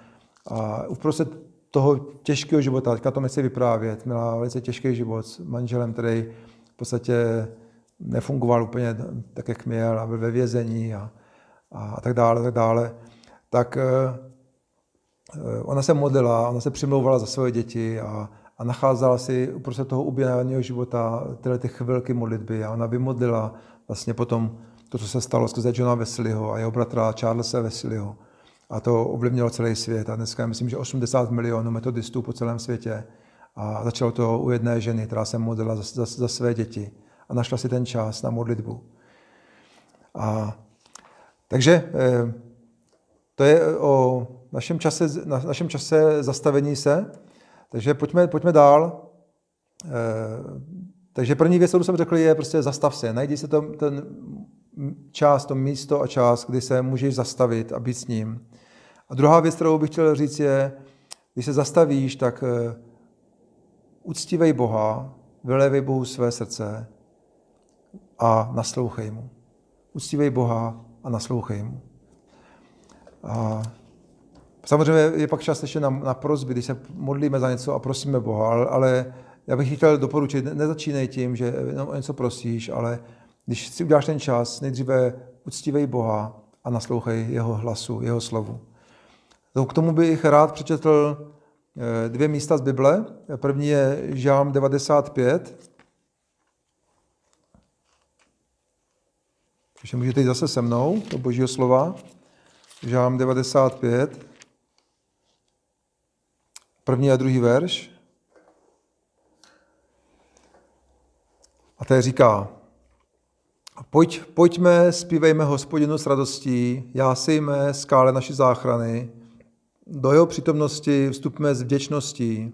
Speaker 2: a uprostřed toho těžkého života, teďka to nechci vyprávět, měla velice těžký život s manželem, který v podstatě nefungoval úplně tak, jak měl a byl ve vězení a, a tak dále, tak dále, tak eh, ona se modlila, ona se přimlouvala za svoje děti a, a nacházela si uprostřed toho ubíjeného života tyhle ty chvilky modlitby a ona vymodlila vlastně potom to, co se stalo skrze Johna Wesleyho a jeho bratra Charlesa Wesleyho. A to ovlivnilo celý svět. A dneska myslím, že 80 milionů metodistů po celém světě. A začalo to u jedné ženy, která se modlila za, za, za své děti. A našla si ten čas na modlitbu. A, takže eh, to je o našem čase, na našem čase zastavení se. Takže pojďme, pojďme dál. Eh, takže první věc, kterou jsem řekl, je prostě zastav se. Najdi se to, ten čas, to místo a čas, kdy se můžeš zastavit a být s ním. A druhá věc, kterou bych chtěl říct, je, když se zastavíš, tak eh, uctívej Boha, vylevej Bohu své srdce a naslouchej mu. Uctívej Boha a naslouchej mu. A samozřejmě je pak čas ještě na, na prozby, když se modlíme za něco a prosíme Boha, ale, ale já bych chtěl doporučit, nezačínej tím, že jenom o něco prosíš, ale když si uděláš ten čas, nejdříve uctívej Boha a naslouchej jeho hlasu, jeho slovu. K tomu bych rád přečetl eh, dvě místa z Bible. První je Žálm 95. Takže můžete jít zase se mnou do božího slova. Žálm 95. První a druhý verš. A je říká, Pojď, pojďme, zpívejme hospodinu s radostí, jásejme skále naší záchrany, do jeho přítomnosti vstupme s vděčností,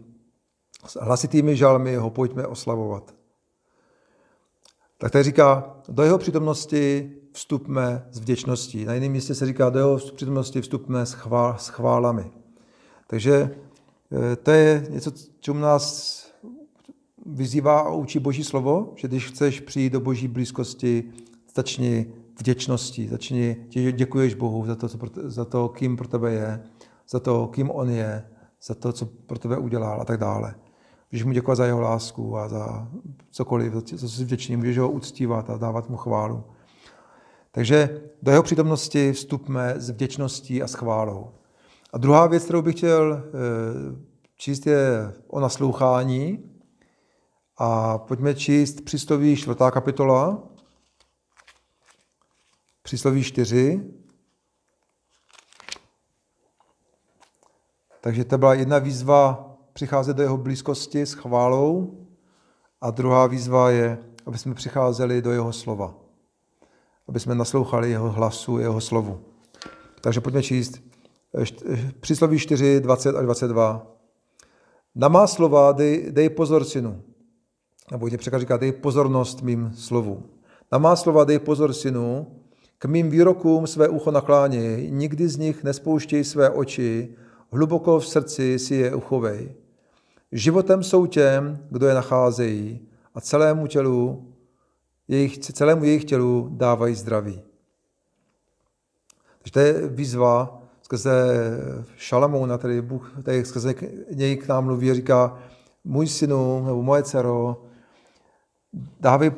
Speaker 2: s hlasitými žalmy ho pojďme oslavovat. Tak tady říká, do jeho přítomnosti vstupme s vděčností. Na jiném místě se říká, do jeho přítomnosti vstupme s, chvál, s chválami. Takže to je něco, čemu nás vyzývá a učí Boží slovo, že když chceš přijít do Boží blízkosti, začni vděčností, začni, děkuješ Bohu za to, co pro, za to, kým pro tebe je, za to, kým on je, za to, co pro tebe udělal a tak dále. Můžeš mu děkovat za jeho lásku a za cokoliv, za co jsi vděčný, můžeš ho uctívat a dávat mu chválu. Takže do jeho přítomnosti vstupme s vděčností a s chválou. A druhá věc, kterou bych chtěl eh, číst, je o naslouchání. A pojďme číst přísloví čtvrtá kapitola, přísloví čtyři. Takže to byla jedna výzva přicházet do jeho blízkosti s chválou a druhá výzva je, aby jsme přicházeli do jeho slova. Aby jsme naslouchali jeho hlasu, jeho slovu. Takže pojďme číst přísloví 4, 20 a 22. Na má slova dej, dej pozor, synu. Nebo tě překlad říká, dej pozornost mým slovům. Na má slova dej pozor, synu, k mým výrokům své ucho nakláněj, nikdy z nich nespouštěj své oči, hluboko v srdci si je uchovej. Životem jsou těm, kdo je nacházejí a celému tělu, jejich, celému jejich tělu dávají zdraví. Takže to je výzva skrze Šalamouna, tedy Bůh, tady skrze něj k nám mluví a říká, můj synu nebo moje dcero, dávej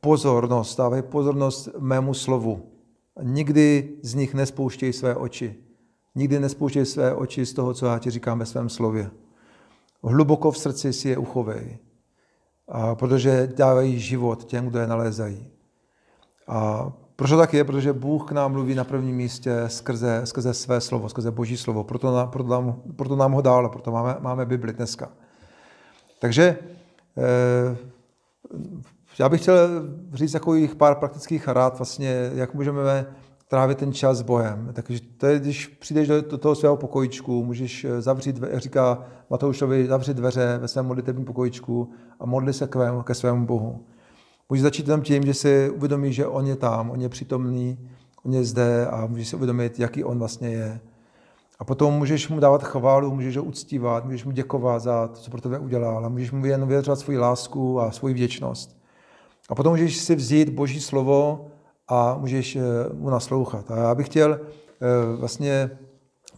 Speaker 2: pozornost, dávej pozornost mému slovu. Nikdy z nich nespouštěj své oči. Nikdy nespouštěj své oči z toho, co já ti říkám ve svém slově. Hluboko v srdci si je uchovej, a protože dávají život těm, kdo je nalézají. A proč to tak je? Protože Bůh k nám mluví na prvním místě skrze, skrze své slovo, skrze Boží slovo. Proto, nám, proto, nám, proto nám ho dál, proto máme, máme Bibli dneska. Takže eh, já bych chtěl říct takových pár praktických rád, vlastně, jak můžeme trávit ten čas s Bohem. Takže to je, když přijdeš do, toho svého pokojičku, můžeš zavřít, říká Matoušovi, zavřít dveře ve svém modlitebním pokojičku a modli se k ke svému Bohu. Můžeš začít tam tím, že si uvědomíš, že On je tam, On je přítomný, On je zde a můžeš si uvědomit, jaký On vlastně je. A potom můžeš mu dávat chválu, můžeš ho uctívat, můžeš mu děkovat za to, co pro tebe udělal a můžeš mu jen vyjadřovat svoji lásku a svoji vděčnost. A potom můžeš si vzít Boží slovo a můžeš eh, mu naslouchat. A já bych chtěl eh, vlastně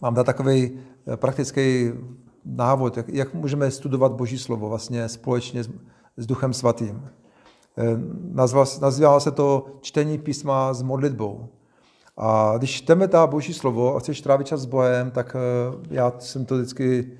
Speaker 2: vám dát takový eh, praktický návod, jak, jak můžeme studovat Boží slovo vlastně společně s, s Duchem Svatým. Nazval, nazývá se to čtení písma s modlitbou. A když čteme ta Boží slovo a chceš trávit čas s Bohem, tak já jsem to vždycky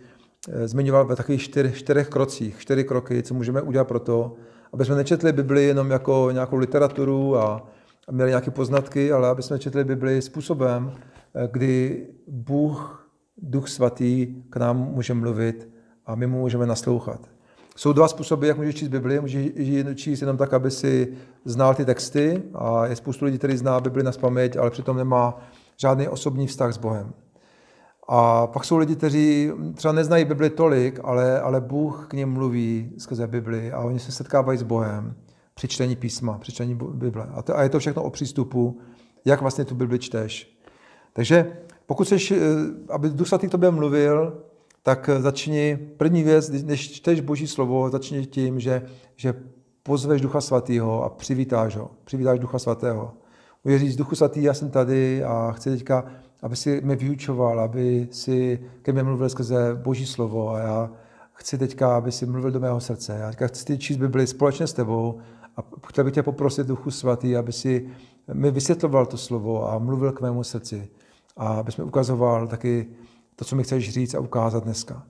Speaker 2: zmiňoval ve takových čtyř, čtyřech krocích, čtyři kroky, co můžeme udělat pro to, aby jsme nečetli Bibli jenom jako nějakou literaturu a, a měli nějaké poznatky, ale aby jsme četli Bibli způsobem, eh, kdy Bůh, Duch Svatý k nám může mluvit a my mu můžeme naslouchat. Jsou dva způsoby, jak můžeš číst Bibli. Můžeš ji číst jenom tak, aby si znal ty texty a je spoustu lidí, kteří zná Bibli na paměť, ale přitom nemá žádný osobní vztah s Bohem. A pak jsou lidi, kteří třeba neznají Bibli tolik, ale, ale Bůh k ním mluví skrze Bibli a oni se setkávají s Bohem při čtení písma, při čtení Bible. A, to, a je to všechno o přístupu, jak vlastně tu Bibli čteš. Takže pokud chceš, eh, aby Duch Svatý k tobě mluvil, tak začni, první věc, když čteš Boží slovo, začni tím, že, že pozveš Ducha Svatého a přivítáš ho, přivítáš Ducha Svatého. Říct, Duchu Svatý, já jsem tady a chci teďka aby si mě vyučoval, aby si ke mně mluvil skrze Boží slovo a já chci teďka, aby si mluvil do mého srdce. Já teďka chci číst Bibli společně s tebou a chtěl bych tě poprosit, Duchu Svatý, aby si mi vysvětloval to slovo a mluvil k mému srdci. A aby mi ukazoval taky to, co mi chceš říct a ukázat dneska.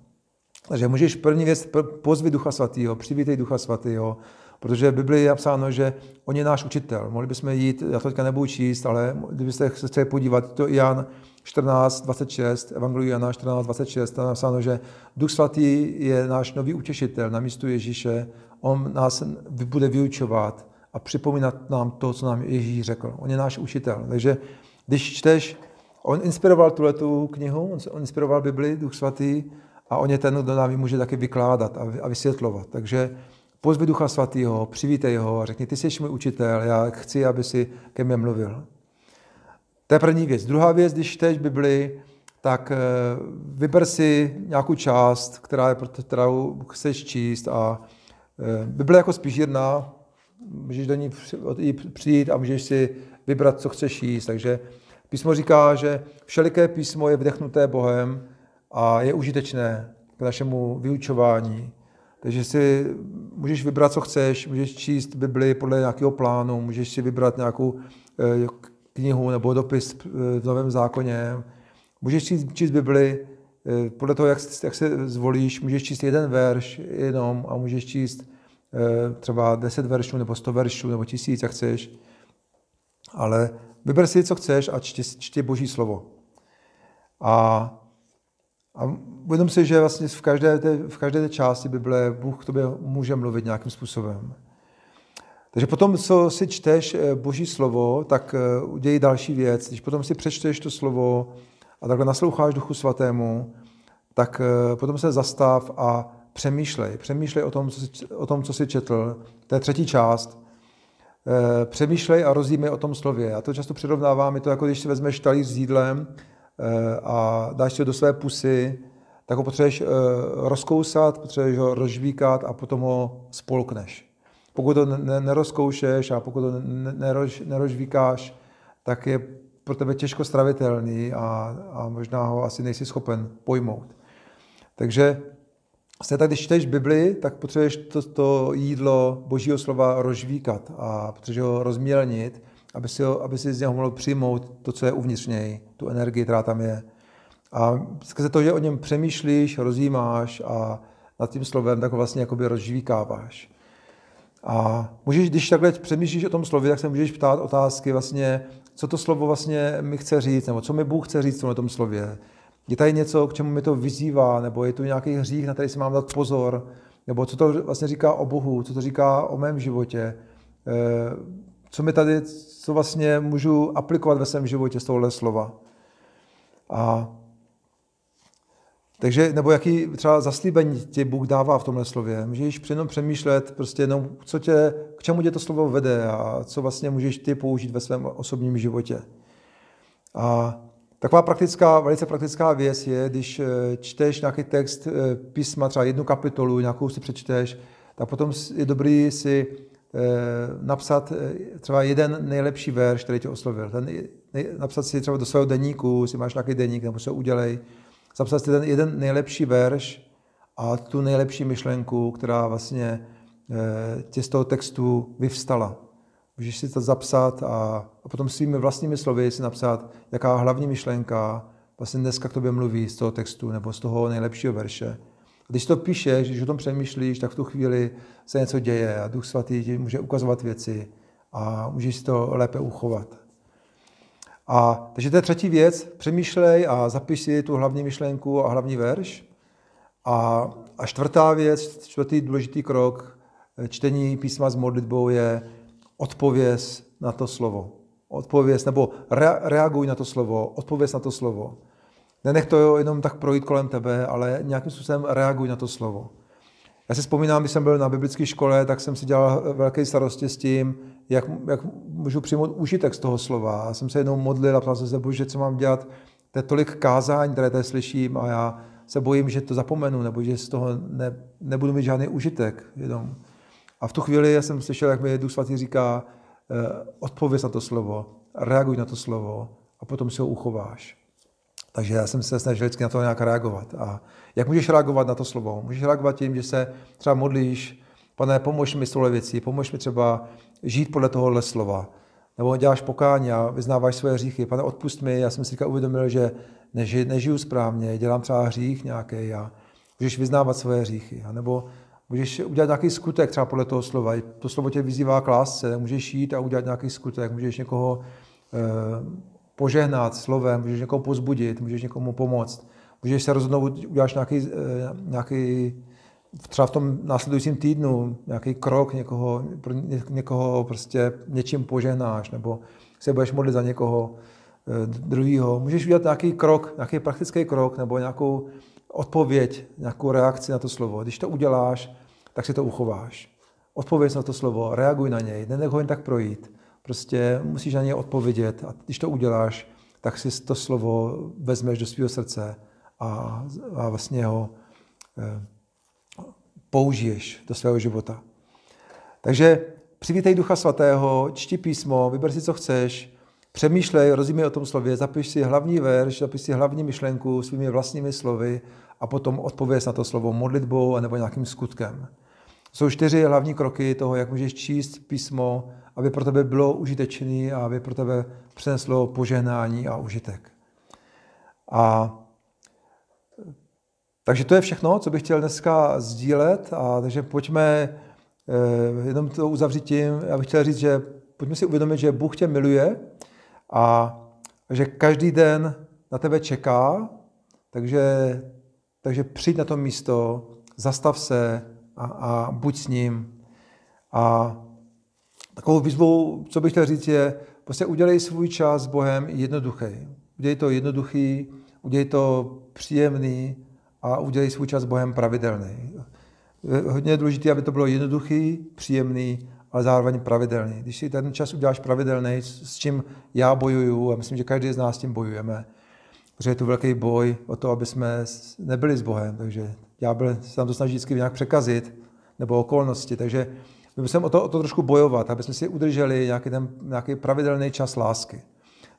Speaker 2: Takže můžeš první věc pozvit Ducha Svatého, přivítej Ducha Svatého, Protože v Biblii je napsáno, že on je náš učitel. Mohli bychom jít, já to teďka nebudu číst, ale kdybyste se chtěli podívat, to Jan 14, 26, Evangeliu Jana 14, 26, tam je napsáno, že Duch Svatý je náš nový utěšitel na místu Ježíše. On nás bude vyučovat a připomínat nám to, co nám Ježíš řekl. On je náš učitel. Takže když čteš, on inspiroval tuhle tu knihu, on inspiroval Bibli, Duch Svatý, a on je ten, kdo nám ji může taky vykládat a vysvětlovat. Takže pozvi Ducha Svatého, přivítej ho a řekni, ty jsi můj učitel, já chci, aby si ke mně mluvil. To je první věc. Druhá věc, když čteš Bibli, tak eh, vyber si nějakou část, která je, kterou chceš číst a eh, Bible jako spížírna, můžeš do ní přijít a můžeš si vybrat, co chceš jíst. Takže písmo říká, že všeliké písmo je vdechnuté Bohem a je užitečné k našemu vyučování, takže si můžeš vybrat, co chceš, můžeš číst Bibli podle nějakého plánu, můžeš si vybrat nějakou eh, knihu nebo dopis eh, v Novém zákoně, můžeš číst, číst Bibli eh, podle toho, jak, jak se zvolíš, můžeš číst jeden verš jenom a můžeš číst třeba 10 veršů nebo 100 veršů nebo tisíc, jak chceš. Ale vyber si, co chceš a čti, čti Boží slovo. A a uvědom si, že vlastně v každé, té, v každé té části Bible Bůh k tobě může mluvit nějakým způsobem. Takže potom, co si čteš eh, Boží slovo, tak eh, udělej další věc. Když potom si přečteš to slovo a takhle nasloucháš Duchu Svatému, tak eh, potom se zastav a přemýšlej. Přemýšlej o tom, co jsi, o tom, co jsi četl. To je třetí část. Přemýšlej a rozjímej o tom slově. Já to často přirovnávám, je to jako když si vezmeš talíř s jídlem Eh, a dáš si ho do své pusy, tak ho potřebuješ eh, rozkousat, potřebuješ ho rozžvíkat a potom ho spolkneš. Pokud to nerozkoušeš a pokud to nerož, nerožvíkáš, tak je pro tebe těžko stravitelný a, a možná ho asi nejsi schopen pojmout. Takže se tak, když čteš Bibli, tak potřebuješ to, to jídlo Božího slova rozžvíkat a potřebuješ ho rozmělnit aby si, ho, aby si z něho mohl přijmout to, co je uvnitř něj, tu energii, která tam je. A skrze to, že o něm přemýšlíš, rozjímáš a nad tím slovem, tak ho vlastně jakoby rozžvíkáváš. A můžeš, když takhle přemýšlíš o tom slově, tak se můžeš ptát otázky vlastně, co to slovo vlastně mi chce říct, nebo co mi Bůh chce říct v tom slově. Je tady něco, k čemu mi to vyzývá, nebo je tu nějaký hřích, na který si mám dát pozor, nebo co to vlastně říká o Bohu, co to říká o mém životě. Eh, co mi tady, co vlastně můžu aplikovat ve svém životě z tohohle slova. A takže, nebo jaký třeba zaslíbení ti Bůh dává v tomhle slově. Můžeš jenom přemýšlet, prostě jenom, co tě, k čemu tě to slovo vede a co vlastně můžeš ty použít ve svém osobním životě. A taková praktická, velice praktická věc je, když eh, čteš nějaký text eh, písma, třeba jednu kapitolu, nějakou si přečteš, tak potom je dobrý si napsat eh, třeba jeden nejlepší verš, který tě oslovil. Ten, napsat si třeba do svého deníku, si máš nějaký deník, nebo se udělej, zapsat si ten jeden nejlepší verš a tu nejlepší myšlenku, která vlastně tě z toho textu vyvstala. Můžeš si to zapsat a, a potom svými vlastními slovy si napsat, jaká hlavní myšlenka vlastně dneska k tobě mluví z toho textu nebo z toho nejlepšího verše. A když to píšeš, když o tom přemýšlíš, tak v tu chvíli se něco děje a Duch Svatý ti může ukazovat věci a můžeš si to lépe uchovat. A, takže to je třetí věc. Přemýšlej a zapiš si tu hlavní myšlenku a hlavní verš. A, a čtvrtá věc, čtvrtý důležitý krok čtení písma s modlitbou je odpověz na to slovo. Odpověz, nebo re, reaguj na to slovo, odpověz na to slovo. Nenech to jenom tak projít kolem tebe, ale nějakým způsobem reaguj na to slovo. Já si vzpomínám, když jsem byl na biblické škole, tak jsem si dělal velké starosti s tím, jak, jak můžu přijmout užitek z toho slova. Já jsem se jednou modlil a ptal jsem se, bože, co mám dělat. To je tolik kázání, které tady slyším a já se bojím, že to zapomenu, nebo že z toho ne, nebudu mít žádný užitek. Jenom. A v tu chvíli já jsem slyšel, jak mi Duch Svatý říká, eh, odpověz na to slovo, reaguj na to slovo a potom si ho uchováš. Takže já jsem se snažil vždycky na to nějak reagovat. A jak můžeš reagovat na to slovo? Můžeš reagovat tím, že se třeba modlíš, pane, pomož mi s tohle věcí, pomož mi třeba žít podle tohohle slova. Nebo děláš pokání a vyznáváš své hříchy. Pane, odpust mi, já jsem si uvědomil, že neži, nežiju správně, dělám třeba hřích nějaký a můžeš vyznávat své hříchy. A nebo můžeš udělat nějaký skutek třeba podle toho slova. To slovo tě vyzývá k lásce, můžeš jít a udělat nějaký skutek, můžeš někoho eh, požehnat slovem, můžeš někoho pozbudit, můžeš někomu pomoct, můžeš se rozhodnout, uděláš nějaký, eh, nějaký třeba v tom následujícím týdnu nějaký krok, někoho, někoho prostě něčím požehnáš, nebo se budeš modlit za někoho eh, druhého. Můžeš udělat nějaký krok, nějaký praktický krok, nebo nějakou odpověď, nějakou reakci na to slovo. Když to uděláš, tak si to uchováš. Odpověď na to slovo, reaguj na něj, nenech ho jen tak projít. Prostě musíš na ně odpovědět a když to uděláš, tak si to slovo vezmeš do svého srdce a, a vlastně ho eh, použiješ do svého života. Takže přivítej Ducha Svatého, čti písmo, vyber si, co chceš, přemýšlej, rozumí o tom slově, zapiš si hlavní verš, zapiš si hlavní myšlenku svými vlastními slovy a potom odpověz na to slovo modlitbou nebo nějakým skutkem. Jsou čtyři hlavní kroky toho, jak můžeš číst písmo aby pro tebe bylo užitečný a aby pro tebe přineslo požehnání a užitek. A takže to je všechno, co bych chtěl dneska sdílet. A takže pojďme eh, jenom to uzavřít tím, já bych chtěl říct, že pojďme si uvědomit, že Bůh tě miluje a že každý den na tebe čeká, takže, takže přijď na to místo, zastav se a, a buď s ním. A Takovou výzvou, co bych chtěl říct, je, prostě udělej svůj čas s Bohem jednoduchý. Udělej to jednoduchý, udělej to příjemný a udělej svůj čas s Bohem pravidelný. Hodně je důležité, aby to bylo jednoduchý, příjemný, ale zároveň pravidelný. Když si ten čas uděláš pravidelný, s čím já bojuju, a myslím, že každý z nás s tím bojujeme, protože je to velký boj o to, aby jsme nebyli s Bohem, takže já byl, se tam to snaží vždycky nějak překazit, nebo okolnosti, takže my bychom o to, o to trošku bojovat, aby jsme si udrželi nějaký, ten, nějaký pravidelný čas lásky.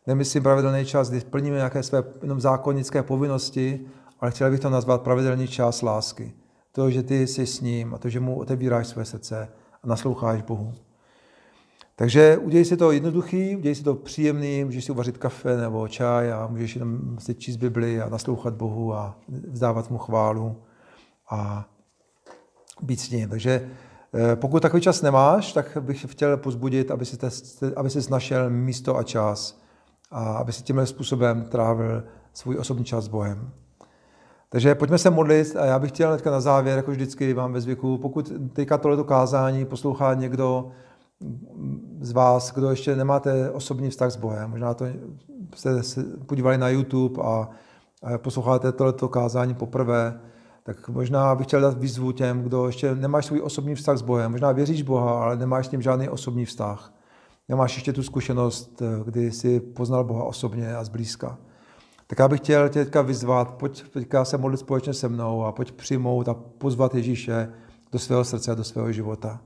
Speaker 2: Nemyslím pravidelný čas, kdy plníme nějaké své jenom zákonnické povinnosti, ale chtěl bych to nazvat pravidelný čas lásky. To, že ty jsi s ním a to, že mu otevíráš své srdce a nasloucháš Bohu. Takže udělej si to jednoduchý, udělej si to příjemný, můžeš si uvařit kafe nebo čaj a můžeš jenom si číst Bibli a naslouchat Bohu a vzdávat mu chválu a být s ním. Takže Eh, pokud takový čas nemáš, tak bych chtěl pozbudit, aby si, te, aby si našel místo a čas a aby si tímhle způsobem trávil svůj osobní čas s Bohem. Takže pojďme se modlit a já bych chtěl hnedka na závěr, jako vždycky vám ve zvyku, pokud teďka tohleto kázání poslouchá někdo z vás, kdo ještě nemáte osobní vztah s Bohem, možná to jste se podívali na YouTube a posloucháte tohleto kázání poprvé, tak možná bych chtěl dát výzvu těm, kdo ještě nemáš svůj osobní vztah s Bohem. Možná věříš Boha, ale nemáš s ním žádný osobní vztah. Nemáš ještě tu zkušenost, kdy jsi poznal Boha osobně a zblízka. Tak já bych chtěl tě teďka vyzvat, pojď teďka se modlit společně se mnou a pojď přijmout a pozvat Ježíše do svého srdce a do svého života.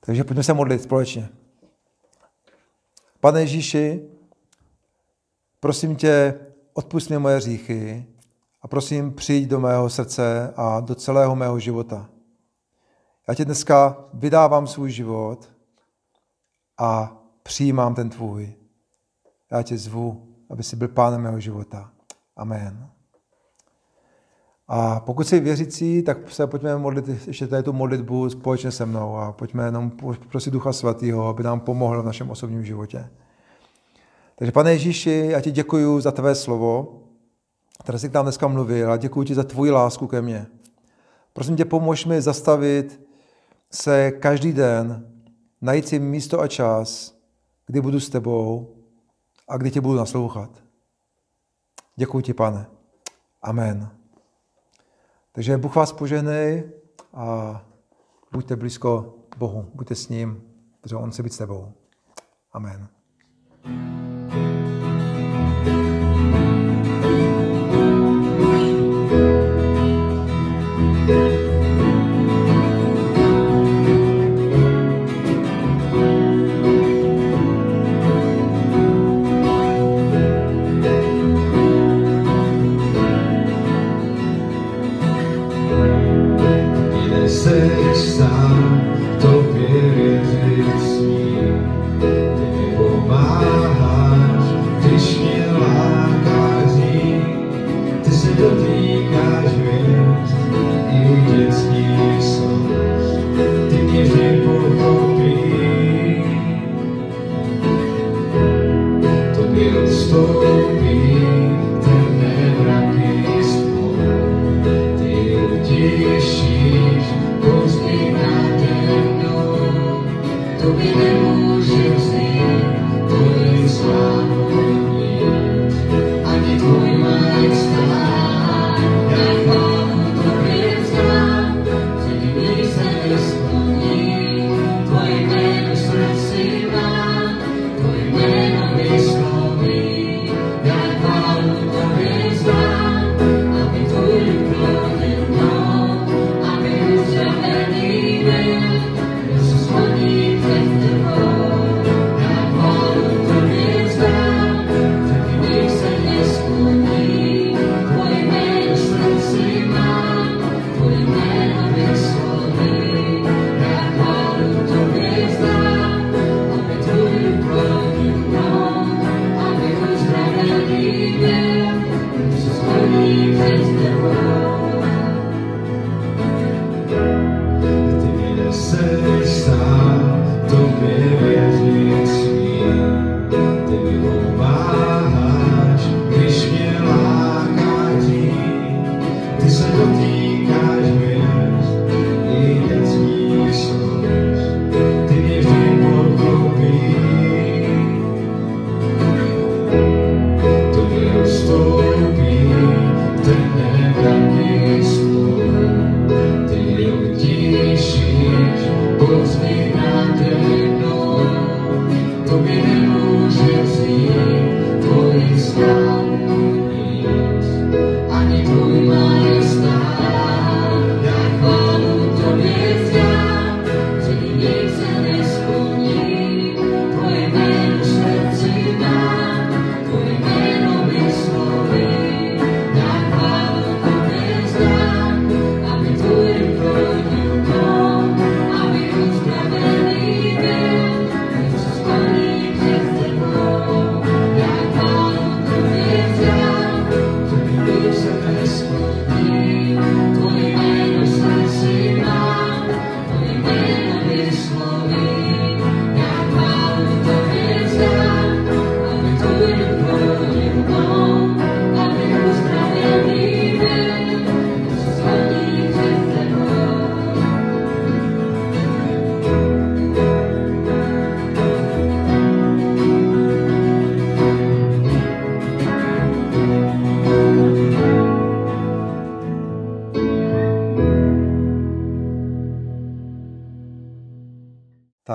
Speaker 2: Takže pojďme se modlit společně. Pane Ježíši, prosím tě, odpust mi moje hříchy a prosím, přijď do mého srdce a do celého mého života. Já tě dneska vydávám svůj život a přijímám ten tvůj. Já tě zvu, aby jsi byl pánem mého života. Amen. A pokud jsi věřící, tak se pojďme modlit ještě tady tu modlitbu společně se mnou a pojďme jenom prosit Ducha Svatého, aby nám pomohl v našem osobním životě. Takže pane Ježíši, já ti děkuji za tvé slovo, které jsi k nám dneska mluvil a děkuji ti za tvoji lásku ke mně. Prosím tě, pomož mi zastavit se každý den, najít si místo a čas, kdy budu s tebou a kdy tě budu naslouchat. Děkuji ti, pane. Amen. Takže Bůh vás požehnej a buďte blízko Bohu, buďte s ním, protože On chce být s tebou. Amen.
Speaker 1: Kde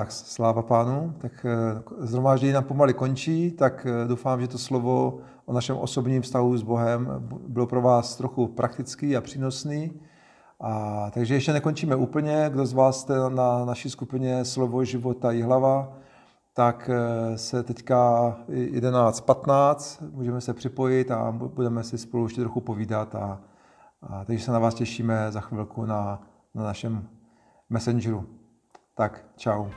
Speaker 2: Tak, sláva pánu. Tak eh, zhromáždění nám pomaly končí, tak eh, doufám, že to slovo o našem osobním vztahu s Bohem bylo pro vás trochu praktický a přínosný A, takže ještě nekončíme úplně. Kdo z vás jste na naší skupině Slovo života Jihlava, tak eh, se teďka 11.15 můžeme se připojit a budeme si spolu ještě trochu povídat. A, a takže se na vás těšíme za chvilku na, na našem Messengeru. Tak, čau.